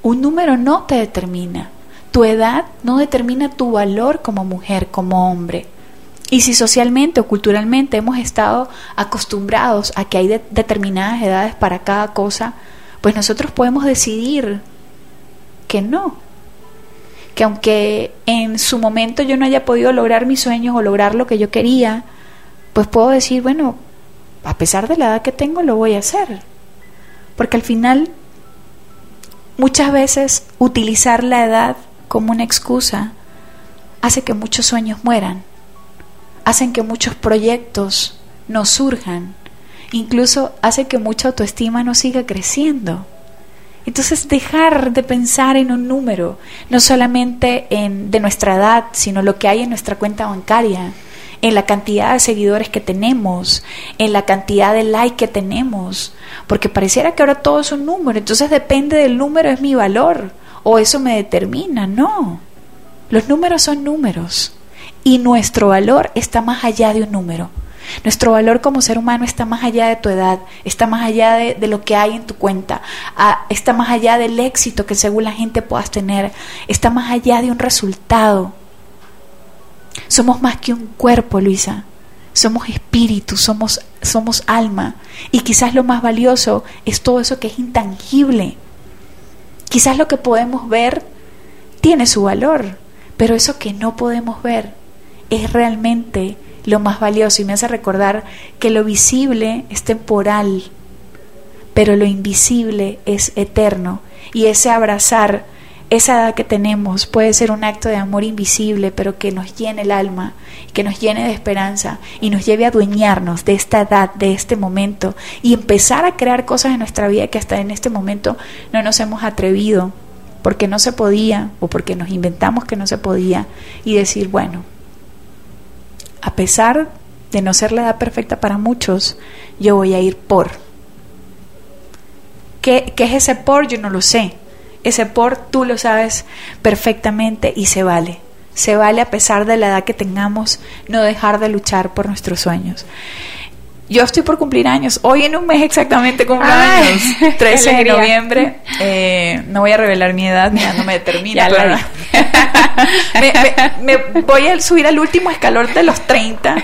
un número no te determina. Tu edad no determina tu valor como mujer, como hombre. Y si socialmente o culturalmente hemos estado acostumbrados a que hay determinadas edades para cada cosa, pues nosotros podemos decidir que no. Que aunque en su momento yo no haya podido lograr mis sueños o lograr lo que yo quería, pues puedo decir, bueno, a pesar de la edad que tengo, lo voy a hacer. Porque al final, muchas veces utilizar la edad como una excusa hace que muchos sueños mueran, hacen que muchos proyectos no surjan, incluso hace que mucha autoestima no siga creciendo. Entonces dejar de pensar en un número, no solamente en, de nuestra edad, sino lo que hay en nuestra cuenta bancaria, en la cantidad de seguidores que tenemos, en la cantidad de like que tenemos, porque pareciera que ahora todo es un número, entonces depende del número es mi valor o eso me determina, no. Los números son números y nuestro valor está más allá de un número. Nuestro valor como ser humano está más allá de tu edad, está más allá de, lo que hay en tu cuenta, está más allá del éxito que según la gente puedas tener, está más allá de un resultado. Somos más que un cuerpo, Luisa. Somos espíritu, somos, somos alma. Y quizás lo más valioso es todo eso que es intangible. Quizás lo que podemos ver tiene su valor, pero eso que no podemos ver es realmente lo más valioso y me hace recordar que lo visible es temporal, pero lo invisible es eterno. Y ese abrazar esa edad que tenemos puede ser un acto de amor invisible, pero que nos llene el alma, que nos llene de esperanza y nos lleve a adueñarnos de esta edad, de este momento y empezar a crear cosas en nuestra vida que hasta en este momento no nos hemos atrevido porque no se podía o porque nos inventamos que no se podía y decir, bueno, a pesar de no ser la edad perfecta para muchos, yo voy a ir por. ¿Qué, ¿Qué, es ese por? Yo no lo sé. Ese por tú lo sabes perfectamente y se vale. Se vale a pesar de la edad que tengamos no dejar de luchar por nuestros sueños. Yo estoy por cumplir años. Hoy en un mes exactamente cumplo años. 13 de noviembre. Eh, no voy a revelar mi edad, ni no me determina. me, voy a subir al último escalón de los 30.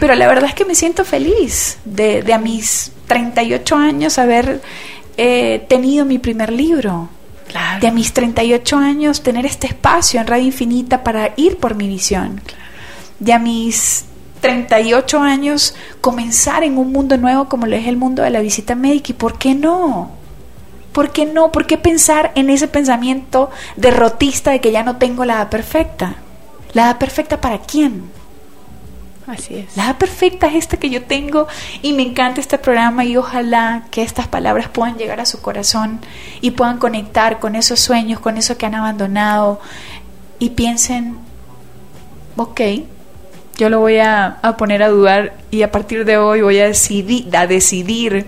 Pero la verdad es que me siento feliz de, de a mis 38 años haber eh, tenido mi primer libro. De a mis 38 años tener este espacio en Radio Infinita para ir por mi visión. De a mis 38 años comenzar en un mundo nuevo como lo es el mundo de la visita médica. ¿Y por qué no? ¿Por qué no? ¿Por qué pensar en ese pensamiento derrotista de que ya no tengo la edad perfecta? ¿La edad perfecta para quién? Así es. La edad perfecta es esta que yo tengo y me encanta este programa y ojalá que estas palabras puedan llegar a su corazón y puedan conectar con esos sueños, con eso que han abandonado y piensen, ok, yo lo voy a, poner a dudar y a partir de hoy voy a decidir, a decidir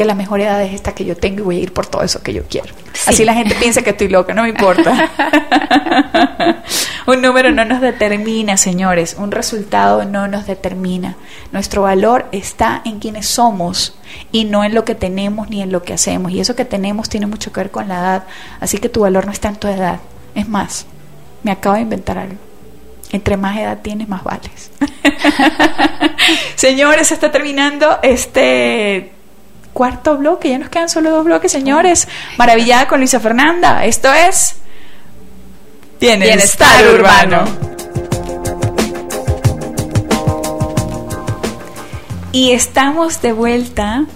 que la mejor edad es esta que yo tengo y voy a ir por todo eso que yo quiero. Así la gente piensa que estoy loca, no me importa. un número no nos determina, señores, un resultado no nos determina. Nuestro valor está en quienes somos y no en lo que tenemos ni en lo que hacemos. Y eso que tenemos tiene mucho que ver con la edad, así que tu valor no está en tu edad. Es más, me acabo de inventar algo. Entre más edad tienes, más vales. Señores, está terminando este cuarto bloque. Ya nos quedan solo dos bloques, señores. Maravillada con Luisa Fernanda. Esto es Bienestar, urbano. Y estamos de vuelta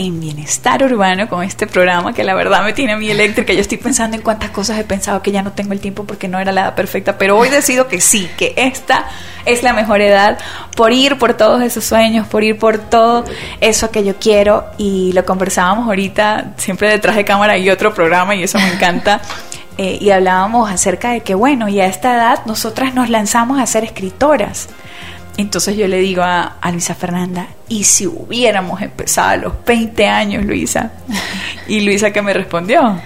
en bienestar urbano con este programa que la verdad me tiene a mí eléctrica. Yo estoy pensando en cuántas cosas he pensado que ya no tengo el tiempo porque no era la edad perfecta, pero hoy decido que sí, que esta es la mejor edad por ir por todos esos sueños, por ir por todo eso que yo quiero y lo conversábamos ahorita siempre detrás de cámara y otro programa y eso me encanta. Eh, y hablábamos acerca de que, bueno, y a esta edad nosotras nos lanzamos a ser escritoras. Entonces yo le digo a, Luisa Fernanda, ¿y si hubiéramos empezado a los 20 años, Luisa? Y Luisa que me respondió.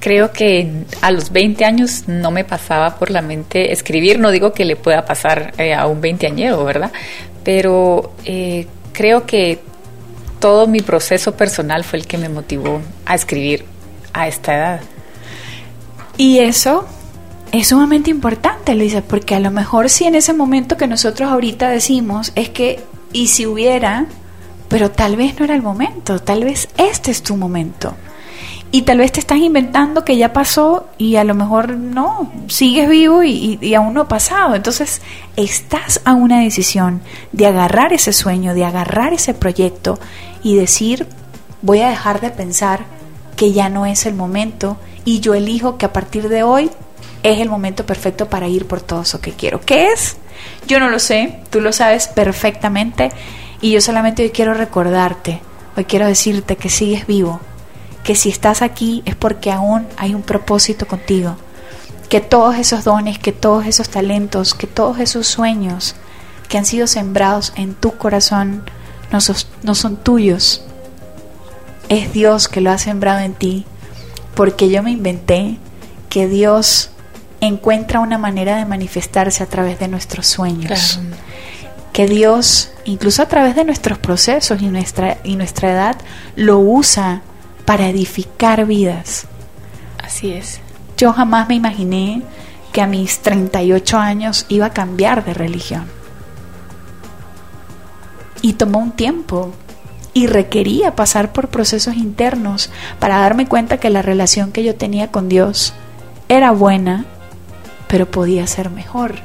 Creo que a los 20 años no me pasaba por la mente escribir, no digo que le pueda pasar eh, a un veinteañero, ¿verdad? Pero eh, creo que todo mi proceso personal fue el que me motivó a escribir a esta edad. Y eso es sumamente importante, Luisa, porque a lo mejor si en ese momento que nosotros ahorita decimos es que, y si hubiera, pero tal vez no era el momento, tal vez este es tu momento. Y tal vez te estás inventando que ya pasó y a lo mejor no, sigues vivo y, y, aún no ha pasado. Entonces estás a una decisión de agarrar ese sueño, de agarrar ese proyecto y decir, voy a dejar de pensar que ya no es el momento y yo elijo que a partir de hoy es el momento perfecto para ir por todo eso que quiero. ¿Qué es? Yo no lo sé, tú lo sabes perfectamente y yo solamente hoy quiero recordarte, hoy quiero decirte que sigues vivo, que si estás aquí es porque aún hay un propósito contigo, que todos esos dones, que todos esos talentos, que todos esos sueños que han sido sembrados en tu corazón no, no son tuyos, es Dios que lo ha sembrado en ti, porque yo me inventé que Dios encuentra una manera de manifestarse a través de nuestros sueños. Que Dios, incluso a través de nuestros procesos y nuestra, y nuestra edad, lo usa para edificar vidas. Así es. Yo jamás me imaginé que a mis 38 años iba a cambiar de religión. Y tomó un tiempo y requería pasar por procesos internos para darme cuenta que la relación que yo tenía con Dios era buena pero podía ser mejor.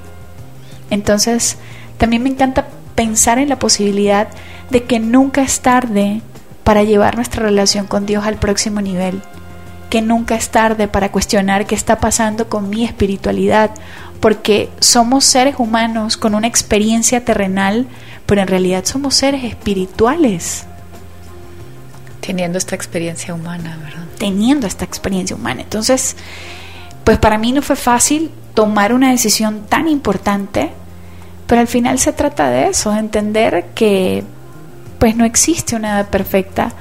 Entonces, también me encanta pensar en la posibilidad de que nunca es tarde para llevar nuestra relación con Dios al próximo nivel, que nunca es tarde para cuestionar qué está pasando con mi espiritualidad, porque somos seres humanos con una experiencia terrenal, pero en realidad somos seres espirituales. Teniendo esta experiencia humana, ¿verdad? Teniendo esta experiencia humana. Entonces, pues para mí no fue fácil tomar una decisión tan importante, pero al final se trata de eso, de entender que pues no existe una edad perfecta.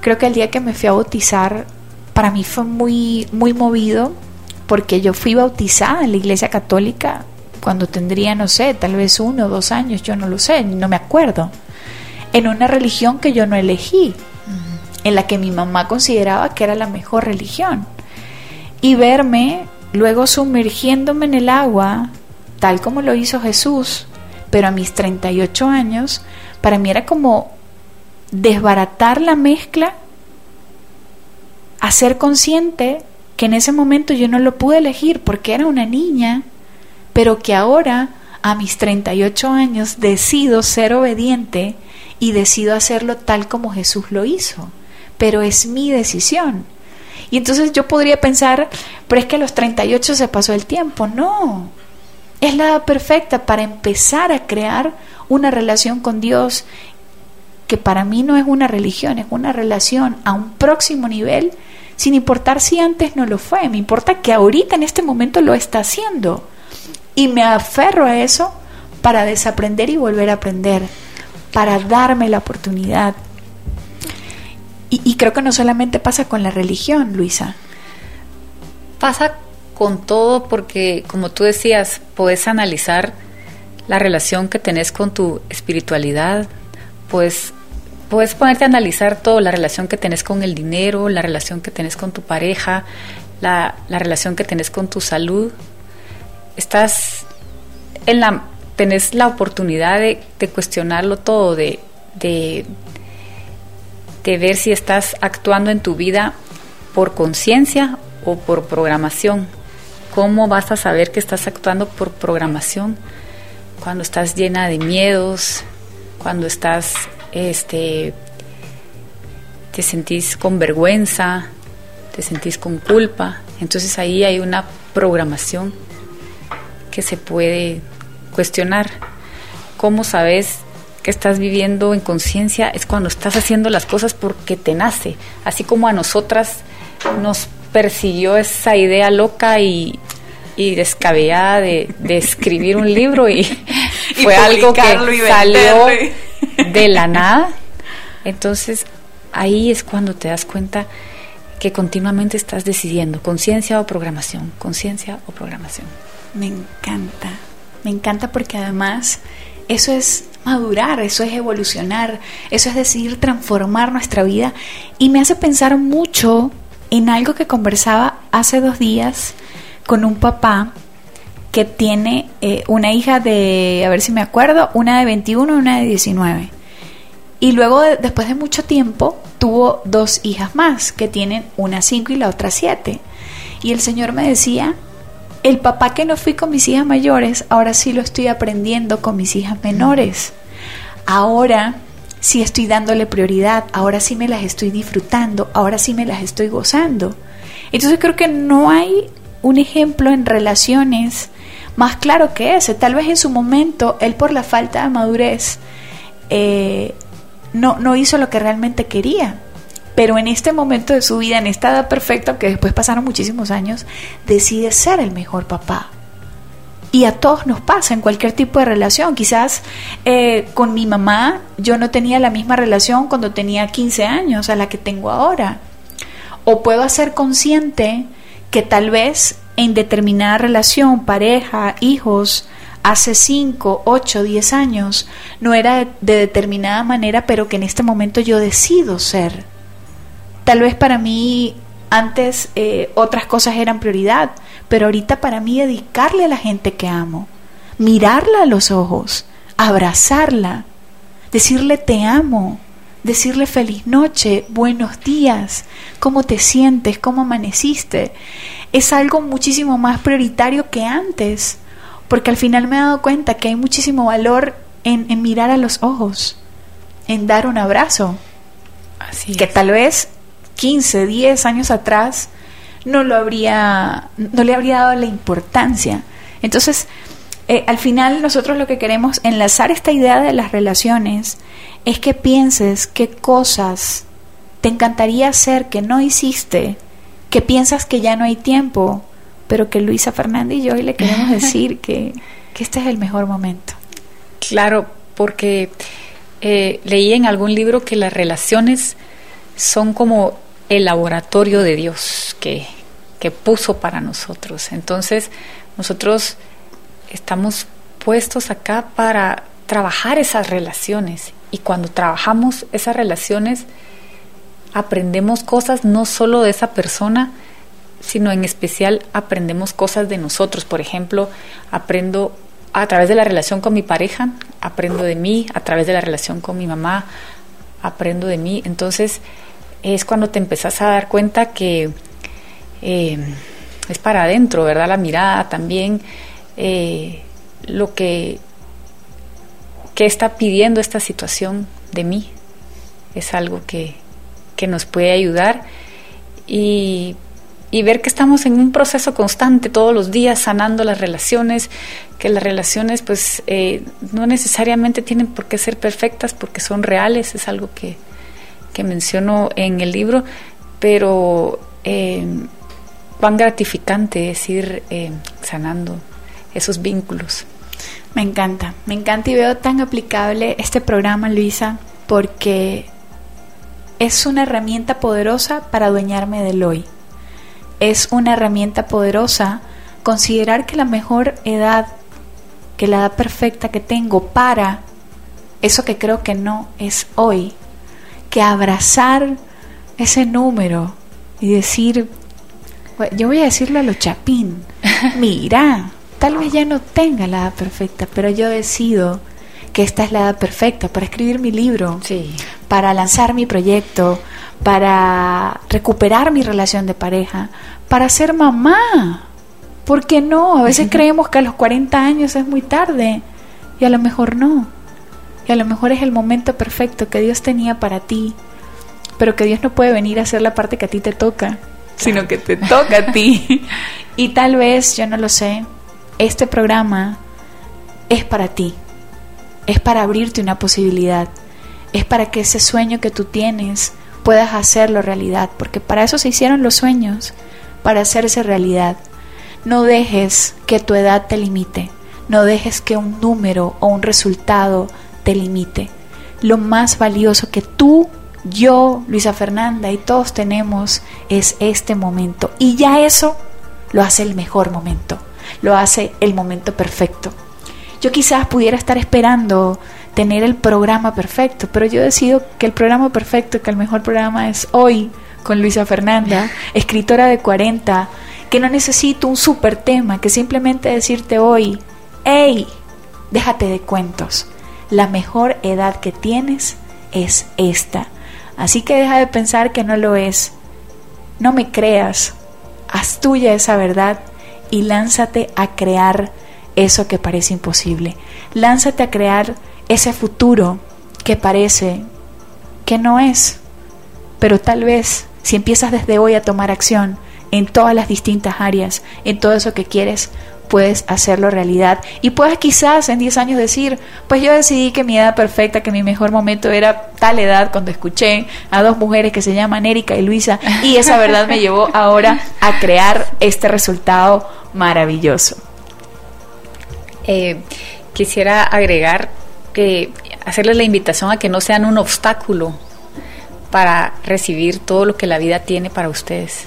Creo que el día que me fui a bautizar para mí fue muy muy movido porque yo fui bautizada en la iglesia católica cuando tendría, no sé, tal vez uno o dos años, yo no lo sé, no me acuerdo, en una religión que yo no elegí, en la que mi mamá consideraba que era la mejor religión. Y verme luego sumergiéndome en el agua, tal como lo hizo Jesús, pero a mis 38 años, para mí era como desbaratar la mezcla, hacer consciente que en ese momento yo no lo pude elegir porque era una niña, pero que ahora, a mis 38 años, decido ser obediente y decido hacerlo tal como Jesús lo hizo. Pero es mi decisión. Y entonces yo podría pensar, pero es que a los 38 se pasó el tiempo. No, es la edad perfecta para empezar a crear una relación con Dios que para mí no es una religión, es una relación a un próximo nivel, sin importar si antes no lo fue, me importa que ahorita en este momento lo está haciendo. Y me aferro a eso para desaprender y volver a aprender, para darme la oportunidad. Y, creo que no solamente pasa con la religión, Luisa. Pasa con todo porque, como tú decías, puedes analizar la relación que tenés con tu espiritualidad, pues puedes ponerte a analizar todo, la relación que tenés con el dinero, la relación que tenés con tu pareja, la, relación que tenés con tu salud. Estás en la, tenés la oportunidad de, cuestionarlo todo, de, de, de ver si estás actuando en tu vida por conciencia o por programación. ¿Cómo vas a saber que estás actuando por programación? Cuando estás llena de miedos, cuando estás este, te sentís con vergüenza, te sentís con culpa. Entonces ahí hay una programación que se puede cuestionar. ¿Cómo sabes que estás viviendo en conciencia? Es cuando estás haciendo las cosas porque te nace. Así como a nosotras nos persiguió esa idea loca y, descabellada de, escribir un libro y, fue algo que salió de la nada. Entonces ahí es cuando te das cuenta que continuamente estás decidiendo conciencia o programación, conciencia o programación. Me encanta, me encanta porque además eso es madurar, eso es evolucionar, eso es decidir transformar nuestra vida y me hace pensar mucho en algo que conversaba hace dos días con un papá que tiene eh, una hija de, a ver si me acuerdo, una de 21 y una de 19. Y luego, después de mucho tiempo, tuvo dos hijas más, que tienen una 5 y la otra 7. Y el Señor me decía, el papá que no fui con mis hijas mayores, ahora sí lo estoy aprendiendo con mis hijas menores. Ahora sí estoy dándole prioridad, ahora sí me las estoy disfrutando, ahora sí me las estoy gozando. Entonces creo que no hay un ejemplo en relaciones más claro que ese. Tal vez en su momento él por la falta de madurez eh, no, no hizo lo que realmente quería. Pero en este momento de su vida, en esta edad perfecta, que después pasaron muchísimos años, decide ser el mejor papá. Y a todos nos pasa en cualquier tipo de relación. Quizás eh, con mi mamá yo no tenía la misma relación cuando tenía 15 años a la que tengo ahora. O puedo hacer consciente que tal vez en determinada relación, pareja, hijos, hace 5, 8, 10 años no era de, determinada manera, pero que en este momento yo decido ser. Tal vez para mí antes eh, otras cosas eran prioridad, pero ahorita para mí dedicarle a la gente que amo, mirarla a los ojos, abrazarla, decirle te amo, decirle feliz noche, buenos días, cómo te sientes, cómo amaneciste, es algo muchísimo más prioritario que antes, porque al final me he dado cuenta que hay muchísimo valor en, mirar a los ojos, en dar un abrazo, Así que tal vez 15, 10 años atrás no lo habría, no le habría dado la importancia. Entonces, eh, al final nosotros lo que queremos enlazar esta idea de las relaciones es que pienses qué cosas te encantaría hacer que no hiciste, que piensas que ya no hay tiempo, pero que Luisa Fernández y yo hoy le queremos decir que, este es el mejor momento. Claro, porque eh, leí en algún libro que las relaciones son como el laboratorio de Dios que, que puso para nosotros. Entonces, nosotros estamos puestos acá para trabajar esas relaciones y cuando trabajamos esas relaciones aprendemos cosas no solo de esa persona, sino en especial aprendemos cosas de nosotros. Por ejemplo, aprendo a través de la relación con mi pareja, aprendo de mí, a través de la relación con mi mamá, aprendo de mí. Entonces es cuando te empezás a dar cuenta que eh, es para adentro, ¿verdad? La mirada también, eh, lo que, está pidiendo esta situación de mí es algo que, que nos puede ayudar y y ver que estamos en un proceso constante todos los días sanando las relaciones, que las relaciones pues eh, no necesariamente tienen por qué ser perfectas porque son reales, es algo que, que menciono en el libro, pero eh, cuán gratificante es ir eh, sanando esos vínculos. Me encanta, me encanta y veo tan aplicable este programa, Luisa, porque es una herramienta poderosa para adueñarme del hoy es una herramienta poderosa considerar que la mejor edad, que la edad perfecta que tengo para eso que creo que no es hoy, que abrazar ese número y decir, yo voy a decirle a los chapín, mira, tal vez ya no tenga la edad perfecta, pero yo decido que esta es la edad perfecta para escribir mi libro, para lanzar mi proyecto, para recuperar mi relación de pareja, para ser mamá. ¿Por qué no? A veces creemos que a los 40 años es muy tarde y a lo mejor no. Y a lo mejor es el momento perfecto que Dios tenía para ti, pero que Dios no puede venir a hacer la parte que a ti te toca, sino que te toca a ti. y tal vez, yo no lo sé, este programa es para ti, es para abrirte una posibilidad, es para que ese sueño que tú tienes puedas hacerlo realidad, porque para eso se hicieron los sueños, para hacerse realidad. No dejes que tu edad te limite, no dejes que un número o un resultado te limite. Lo más valioso que tú, yo, Luisa Fernanda y todos tenemos es este momento. Y ya eso lo hace el mejor momento, lo hace el momento perfecto. Yo quizás pudiera estar esperando tener el programa perfecto, pero yo decido que el programa perfecto, que el mejor programa es hoy con Luisa Fernanda, escritora de 40, que no necesito un super tema, que simplemente decirte hoy, hey, déjate de cuentos, la mejor edad que tienes es esta. Así que deja de pensar que no lo es. No me creas, haz tuya esa verdad y lánzate a crear eso que parece imposible. Lánzate a crear ese futuro que parece que no es. Pero tal vez si empiezas desde hoy a tomar acción en todas las distintas áreas, en todo eso que quieres, puedes hacerlo realidad. Y puedes quizás en 10 años decir, pues yo decidí que mi edad perfecta, que mi mejor momento era tal edad cuando escuché a dos mujeres que se llaman Erika y Luisa, y esa verdad me llevó ahora a crear este resultado maravilloso. Eh, quisiera agregar que hacerles la invitación a que no sean un obstáculo para recibir todo lo que la vida tiene para ustedes.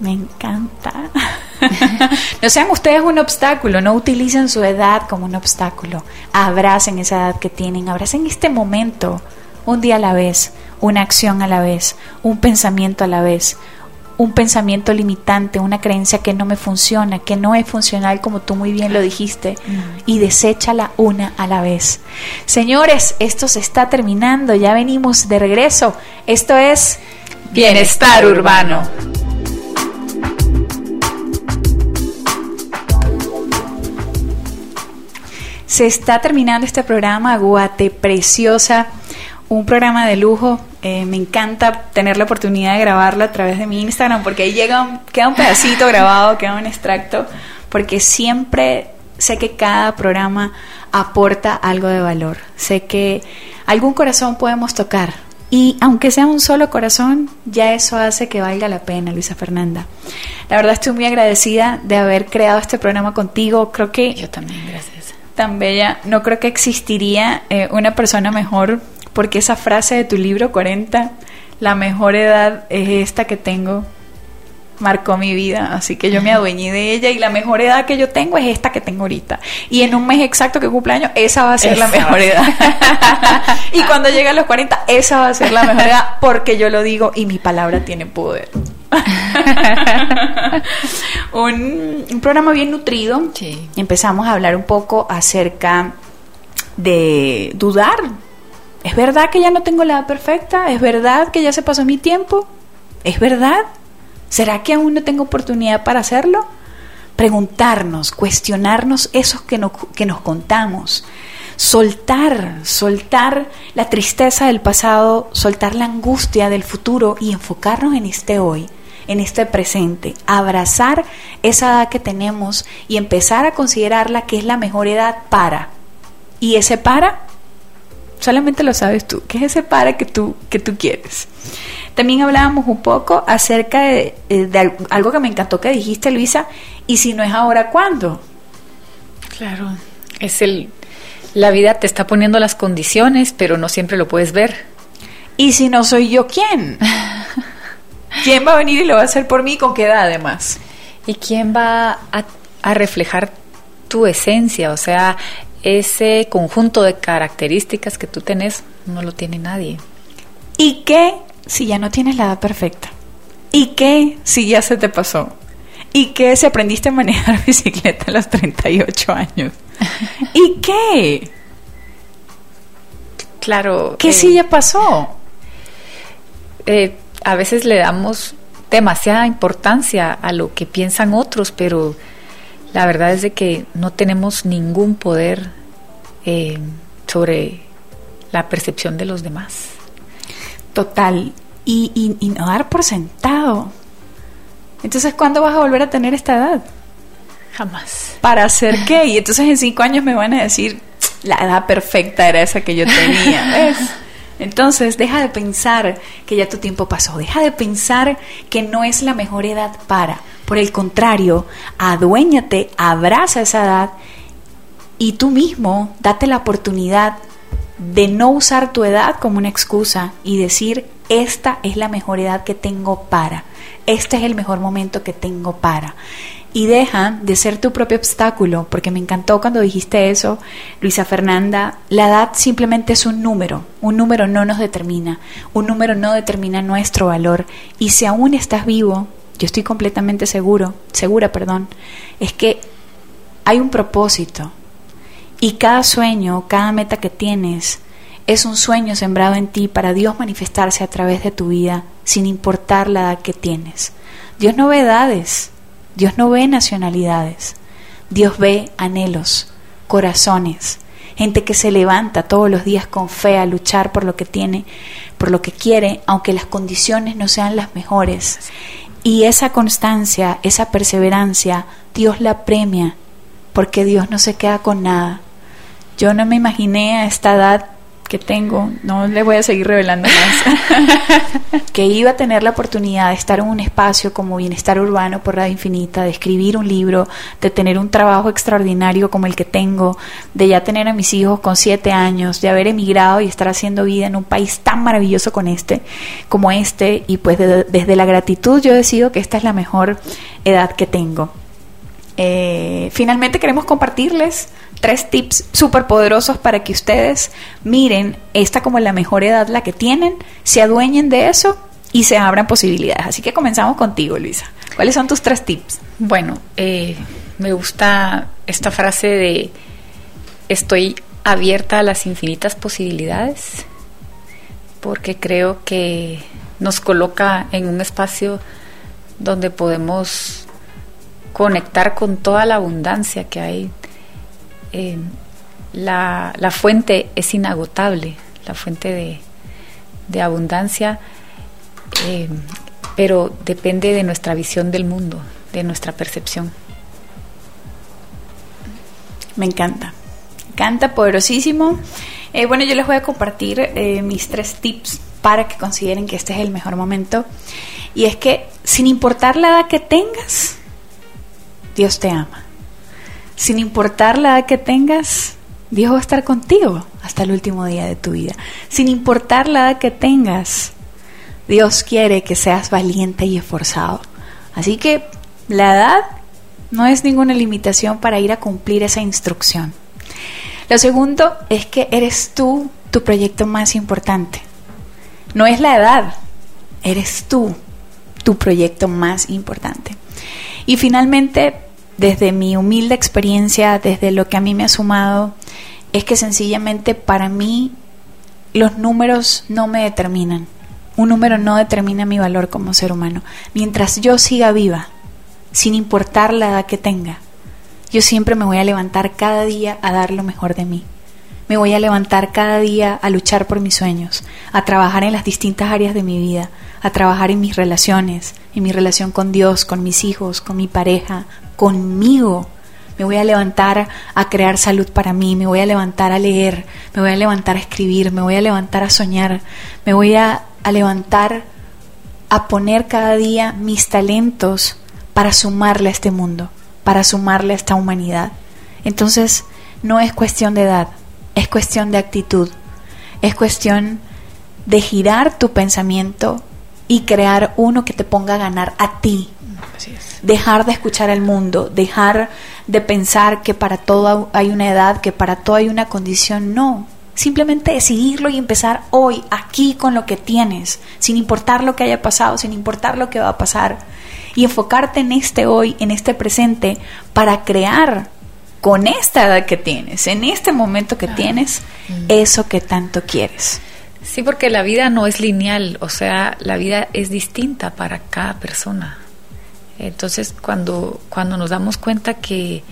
Me encanta. no sean ustedes un obstáculo, no utilicen su edad como un obstáculo. Abracen esa edad que tienen, abracen este momento, un día a la vez, una acción a la vez, un pensamiento a la vez, un pensamiento limitante, una creencia que no me funciona, que no es funcional como tú muy bien lo dijiste, mm. y deséchala una a la vez. Señores, esto se está terminando, ya venimos de regreso. Esto es Bienestar Urbano. Se está terminando este programa, Guate Preciosa un programa de lujo. Eh, me encanta tener la oportunidad de grabarlo a través de mi Instagram porque ahí llega queda un pedacito grabado, queda un extracto, porque siempre sé que cada programa aporta algo de valor. Sé que algún corazón podemos tocar. Y aunque sea un solo corazón, ya eso hace que valga la pena, Luisa Fernanda. La verdad estoy muy agradecida de haber creado este programa contigo. Creo que... Yo también, gracias. Tan bella. No creo que existiría eh, una persona mejor porque esa frase de tu libro 40, la mejor edad es esta que tengo, marcó mi vida, así que yo me adueñé de ella y la mejor edad que yo tengo es esta que tengo ahorita. Y en un mes exacto que cumpleaños, esa va a ser la mejor edad. y cuando llegue a los 40, esa va a ser la mejor edad porque yo lo digo y mi palabra tiene poder. un, un, programa bien nutrido. Sí. Empezamos a hablar un poco acerca de dudar. ¿Es verdad que ya no tengo la edad perfecta? ¿Es verdad que ya se pasó mi tiempo? ¿Es verdad? ¿Será que aún no tengo oportunidad para hacerlo? Preguntarnos, cuestionarnos esos que, no, que nos contamos. Soltar, soltar la tristeza del pasado, soltar la angustia del futuro y enfocarnos en este hoy, en este presente. Abrazar esa edad que tenemos y empezar a considerarla que es la mejor edad para. Y ese para, solamente lo sabes tú. ¿Qué es ese para que tú, que tú quieres? También hablábamos un poco acerca de, eh, de, algo que me encantó que dijiste, Luisa, y si no es ahora, ¿cuándo? Claro, es el... La vida te está poniendo las condiciones, pero no siempre lo puedes ver. ¿Y si no soy yo quién? ¿Quién va a venir y lo va a hacer por mí? ¿Con qué edad además? ¿Y quién va a, a reflejar tu esencia? O sea, ese conjunto de características que tú tenés no lo tiene nadie. ¿Y qué si ya no tienes la edad perfecta? ¿Y qué si ya se te pasó? ¿Y qué si aprendiste a manejar bicicleta a los 38 años? ¿Y qué? Claro. ¿Qué eh, si ya pasó? Eh, a veces le damos demasiada importancia a lo que piensan otros, pero la verdad es de que no tenemos ningún poder eh, sobre la percepción de los demás. Total. Y, y, y, no dar por sentado. Entonces, ¿cuándo vas a volver a tener esta edad? Jamás. ¿Para hacer qué? Y entonces en cinco años me van a decir, la edad perfecta era esa que yo tenía. ¿Ves? Entonces, deja de pensar que ya tu tiempo pasó. Deja de pensar que no es la mejor edad para. Por el contrario, aduéñate, abraza esa edad y tú mismo date la oportunidad de no usar tu edad como una excusa y decir, esta es la mejor edad que tengo para, este es el mejor momento que tengo para. Y deja de ser tu propio obstáculo, porque me encantó cuando dijiste eso, Luisa Fernanda, la edad simplemente es un número, un número no nos determina, un número no determina nuestro valor, y si aún estás vivo, yo estoy completamente seguro, segura, perdón, es que hay un propósito, y cada sueño, cada meta que tienes, es un sueño sembrado en ti para Dios manifestarse a través de tu vida, sin importar la edad que tienes. Dios no ve edades, Dios no ve nacionalidades, Dios ve anhelos, corazones, gente que se levanta todos los días con fe a luchar por lo que tiene, por lo que quiere, aunque las condiciones no sean las mejores. Y esa constancia, esa perseverancia, Dios la premia, porque Dios no se queda con nada. Yo no me imaginé a esta edad que tengo, no le voy a seguir revelando más, que iba a tener la oportunidad de estar en un espacio como Bienestar Urbano por Radio Infinita, de escribir un libro, de tener un trabajo extraordinario como el que tengo, de ya tener a mis hijos con siete años, de haber emigrado y estar haciendo vida en un país tan maravilloso con este, como este, y pues de, desde la gratitud yo decido que esta es la mejor edad que tengo. Eh, finalmente queremos compartirles tres tips súper poderosos para que ustedes miren esta como la mejor edad la que tienen, se adueñen de eso y se abran posibilidades. Así que comenzamos contigo, Luisa. ¿Cuáles son tus tres tips? Bueno, eh, me gusta esta frase de estoy abierta a las infinitas posibilidades porque creo que nos coloca en un espacio donde podemos conectar con toda la abundancia que hay. Eh, la, la, fuente es inagotable, la fuente de, de abundancia, eh, pero depende de nuestra visión del mundo, de nuestra percepción. Me encanta, me encanta, poderosísimo. Eh, bueno, yo les voy a compartir mis tres tips para que consideren que este es el mejor momento. Y es que sin importar la edad que tengas, Dios te ama. Sin importar la edad que tengas, Dios va a estar contigo hasta el último día de tu vida. Sin importar la edad que tengas, Dios quiere que seas valiente y esforzado. Así que la edad no es ninguna limitación para ir a cumplir esa instrucción. Lo segundo es que eres tú tu proyecto más importante. No es la edad, eres tú tu proyecto más importante. Y finalmente, desde mi humilde experiencia, desde lo que a mí me ha sumado, es que sencillamente para mí los números no me determinan. Un número no determina mi valor como ser humano. Mientras yo siga viva, sin importar la edad que tenga, yo siempre me voy a levantar cada día a dar lo mejor de mí. Me voy a levantar cada día a luchar por mis sueños, a trabajar en las distintas áreas de mi vida, a trabajar en mis relaciones, en mi relación con Dios, con mis hijos, con mi pareja, conmigo. Me voy a levantar a crear salud para mí, me voy a levantar a leer, me voy a levantar a escribir, me voy a levantar a soñar, me voy a, a levantar a poner cada día mis talentos para sumarle a este mundo, para sumarle a esta humanidad. Entonces, no es cuestión de edad, es cuestión de actitud, es cuestión de girar tu pensamiento y crear uno que te ponga a ganar a ti. Dejar de escuchar al mundo, dejar de pensar que para todo hay una edad, que para todo hay una condición. No, simplemente decidirlo y empezar hoy, aquí con lo que tienes, sin importar lo que haya pasado, sin importar lo que va a pasar. Y enfocarte en este hoy, en este presente, para crear con esta edad que tienes, en este momento que tienes, mm. eso que tanto quieres. Sí, porque la vida no es lineal, o sea, la vida es distinta para cada persona. Entonces, cuando, cuando nos damos cuenta que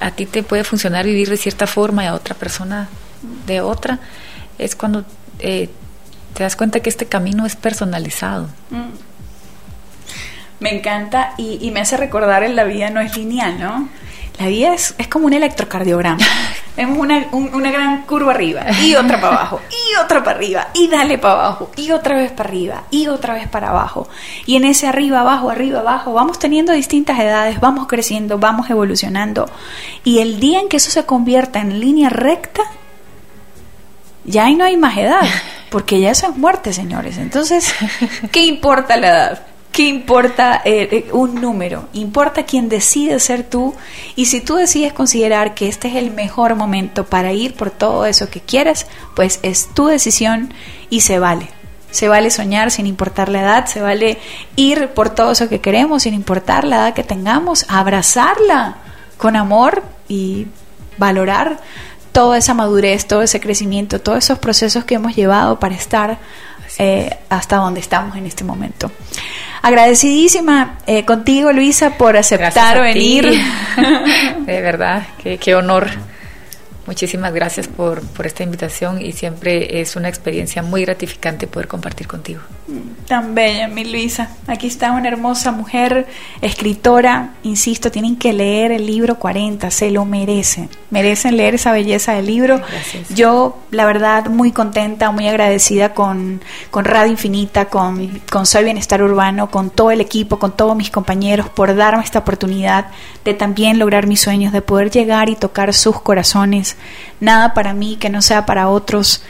a ti te puede funcionar vivir de cierta forma y a otra persona de otra, es cuando eh, te das cuenta que este camino es personalizado. Mm. Me encanta y, y, me hace recordar en la vida no es lineal, ¿no? La vida es, como un electrocardiograma. Vemos una, una, gran curva arriba y otra para abajo y otra para arriba y dale para abajo y otra vez para arriba y otra vez para abajo. Y en ese arriba, abajo, arriba, abajo vamos teniendo distintas edades, vamos creciendo, vamos evolucionando. Y el día en que eso se convierta en línea recta, ya ahí no hay más edad, porque ya eso es muerte, señores. Entonces, ¿qué importa la edad? ¿Qué importa eh, eh, un número? Importa quién decide ser tú y si tú decides considerar que este es el mejor momento para ir por todo eso que quieres, pues es tu decisión y se vale. Se vale soñar sin importar la edad, se vale ir por todo eso que queremos sin importar la edad que tengamos, abrazarla con amor y valorar toda esa madurez, todo ese crecimiento, todos esos procesos que hemos llevado para estar eh, hasta donde estamos en este momento. Agradecidísima eh, contigo, Luisa, por aceptar venir. De verdad, qué, qué honor. Muchísimas gracias por, por, esta invitación y siempre es una experiencia muy gratificante poder compartir contigo. Tan bella, mi Luisa. Aquí está una hermosa mujer, escritora. Insisto, tienen que leer el libro 40, se lo merecen. Merecen leer esa belleza del libro. Yo, la verdad, muy contenta, muy agradecida con, con Radio Infinita, con, con Soy Bienestar Urbano, con todo el equipo, con todos mis compañeros por darme esta oportunidad de también lograr mis sueños, de poder llegar y tocar sus corazones nada para mí que no sea para otros.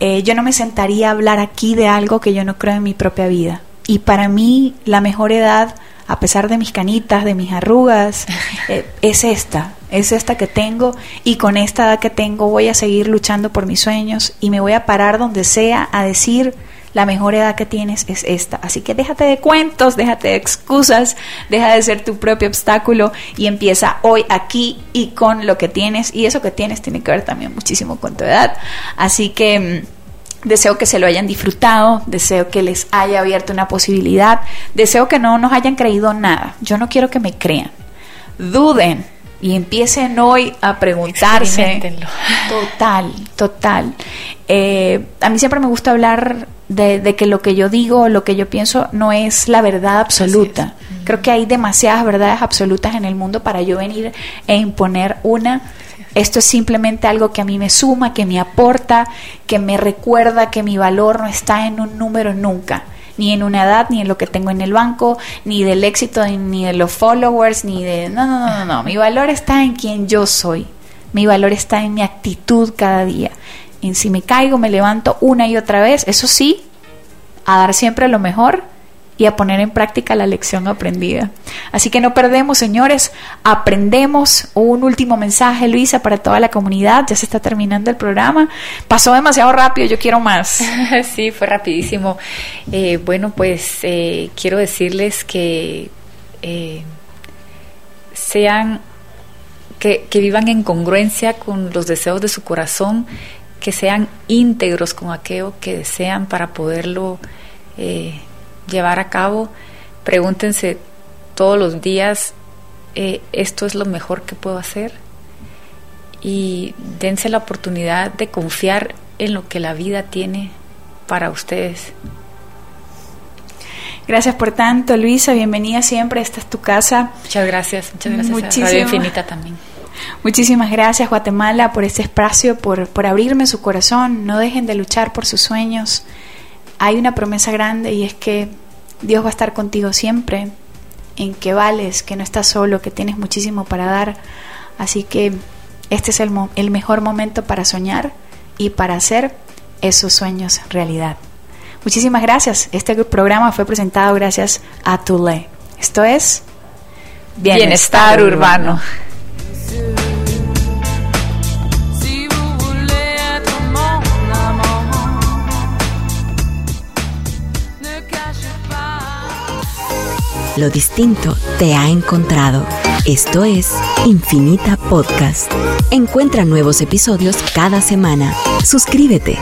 Eh, yo no me sentaría a hablar aquí de algo que yo no creo en mi propia vida. Y para mí la mejor edad, a pesar de mis canitas, de mis arrugas, eh, es esta, es esta que tengo y con esta edad que tengo voy a seguir luchando por mis sueños y me voy a parar donde sea a decir la mejor edad que tienes es esta. Así que déjate de cuentos, déjate de excusas, deja de ser tu propio obstáculo y empieza hoy aquí y con lo que tienes. Y eso que tienes tiene que ver también muchísimo con tu edad. Así que... Mm, deseo que se lo hayan disfrutado, deseo que les haya abierto una posibilidad, deseo que no nos hayan creído nada. Yo no quiero que me crean. Duden, y empiecen hoy a preguntarse. Total, total. Eh, a mí siempre me gusta hablar de, que lo que yo digo, lo que yo pienso, no es la verdad absoluta. Creo que hay demasiadas verdades absolutas en el mundo para yo venir e imponer una. Esto es simplemente algo que a mí me suma, que me aporta, que me recuerda que mi valor no está en un número nunca, ni en una edad, ni en lo que tengo en el banco, ni del éxito, ni de los followers, ni de... No, no, no, no, no. Mi valor está en quien yo soy. Mi valor está en mi actitud cada día en si me caigo, me levanto una y otra vez, eso sí, a dar siempre lo mejor y a poner en práctica la lección aprendida. Así que no perdemos, señores, aprendemos. Un último mensaje, Luisa, para toda la comunidad. Ya se está terminando el programa. Pasó demasiado rápido, yo quiero más. sí, fue rapidísimo. Eh, bueno, pues eh, quiero decirles que eh, sean, que, vivan en congruencia con los deseos de su corazón, que sean íntegros con aquello que desean para poderlo llevar a cabo, pregúntense todos los días, eh, ¿esto es lo mejor que puedo hacer? Y dense la oportunidad de confiar en lo que la vida tiene para ustedes. Gracias por tanto, Luisa. Bienvenida siempre. Esta es tu casa. Muchas gracias. Muchas gracias. Radio Infinita también. Muchísimas gracias, Guatemala, por este espacio, por, por abrirme su corazón. No dejen de luchar por sus sueños hay una promesa grande y es que Dios va a estar contigo siempre, en que vales, que no estás solo, que tienes muchísimo para dar. Así que este es el, el mejor momento para soñar y para hacer esos sueños realidad. Muchísimas gracias. Este programa fue presentado gracias a Tule. Esto es Bienestar, Urbano. Lo distinto te ha encontrado. Esto es Infinita Podcast. Encuentra nuevos episodios cada semana. Suscríbete.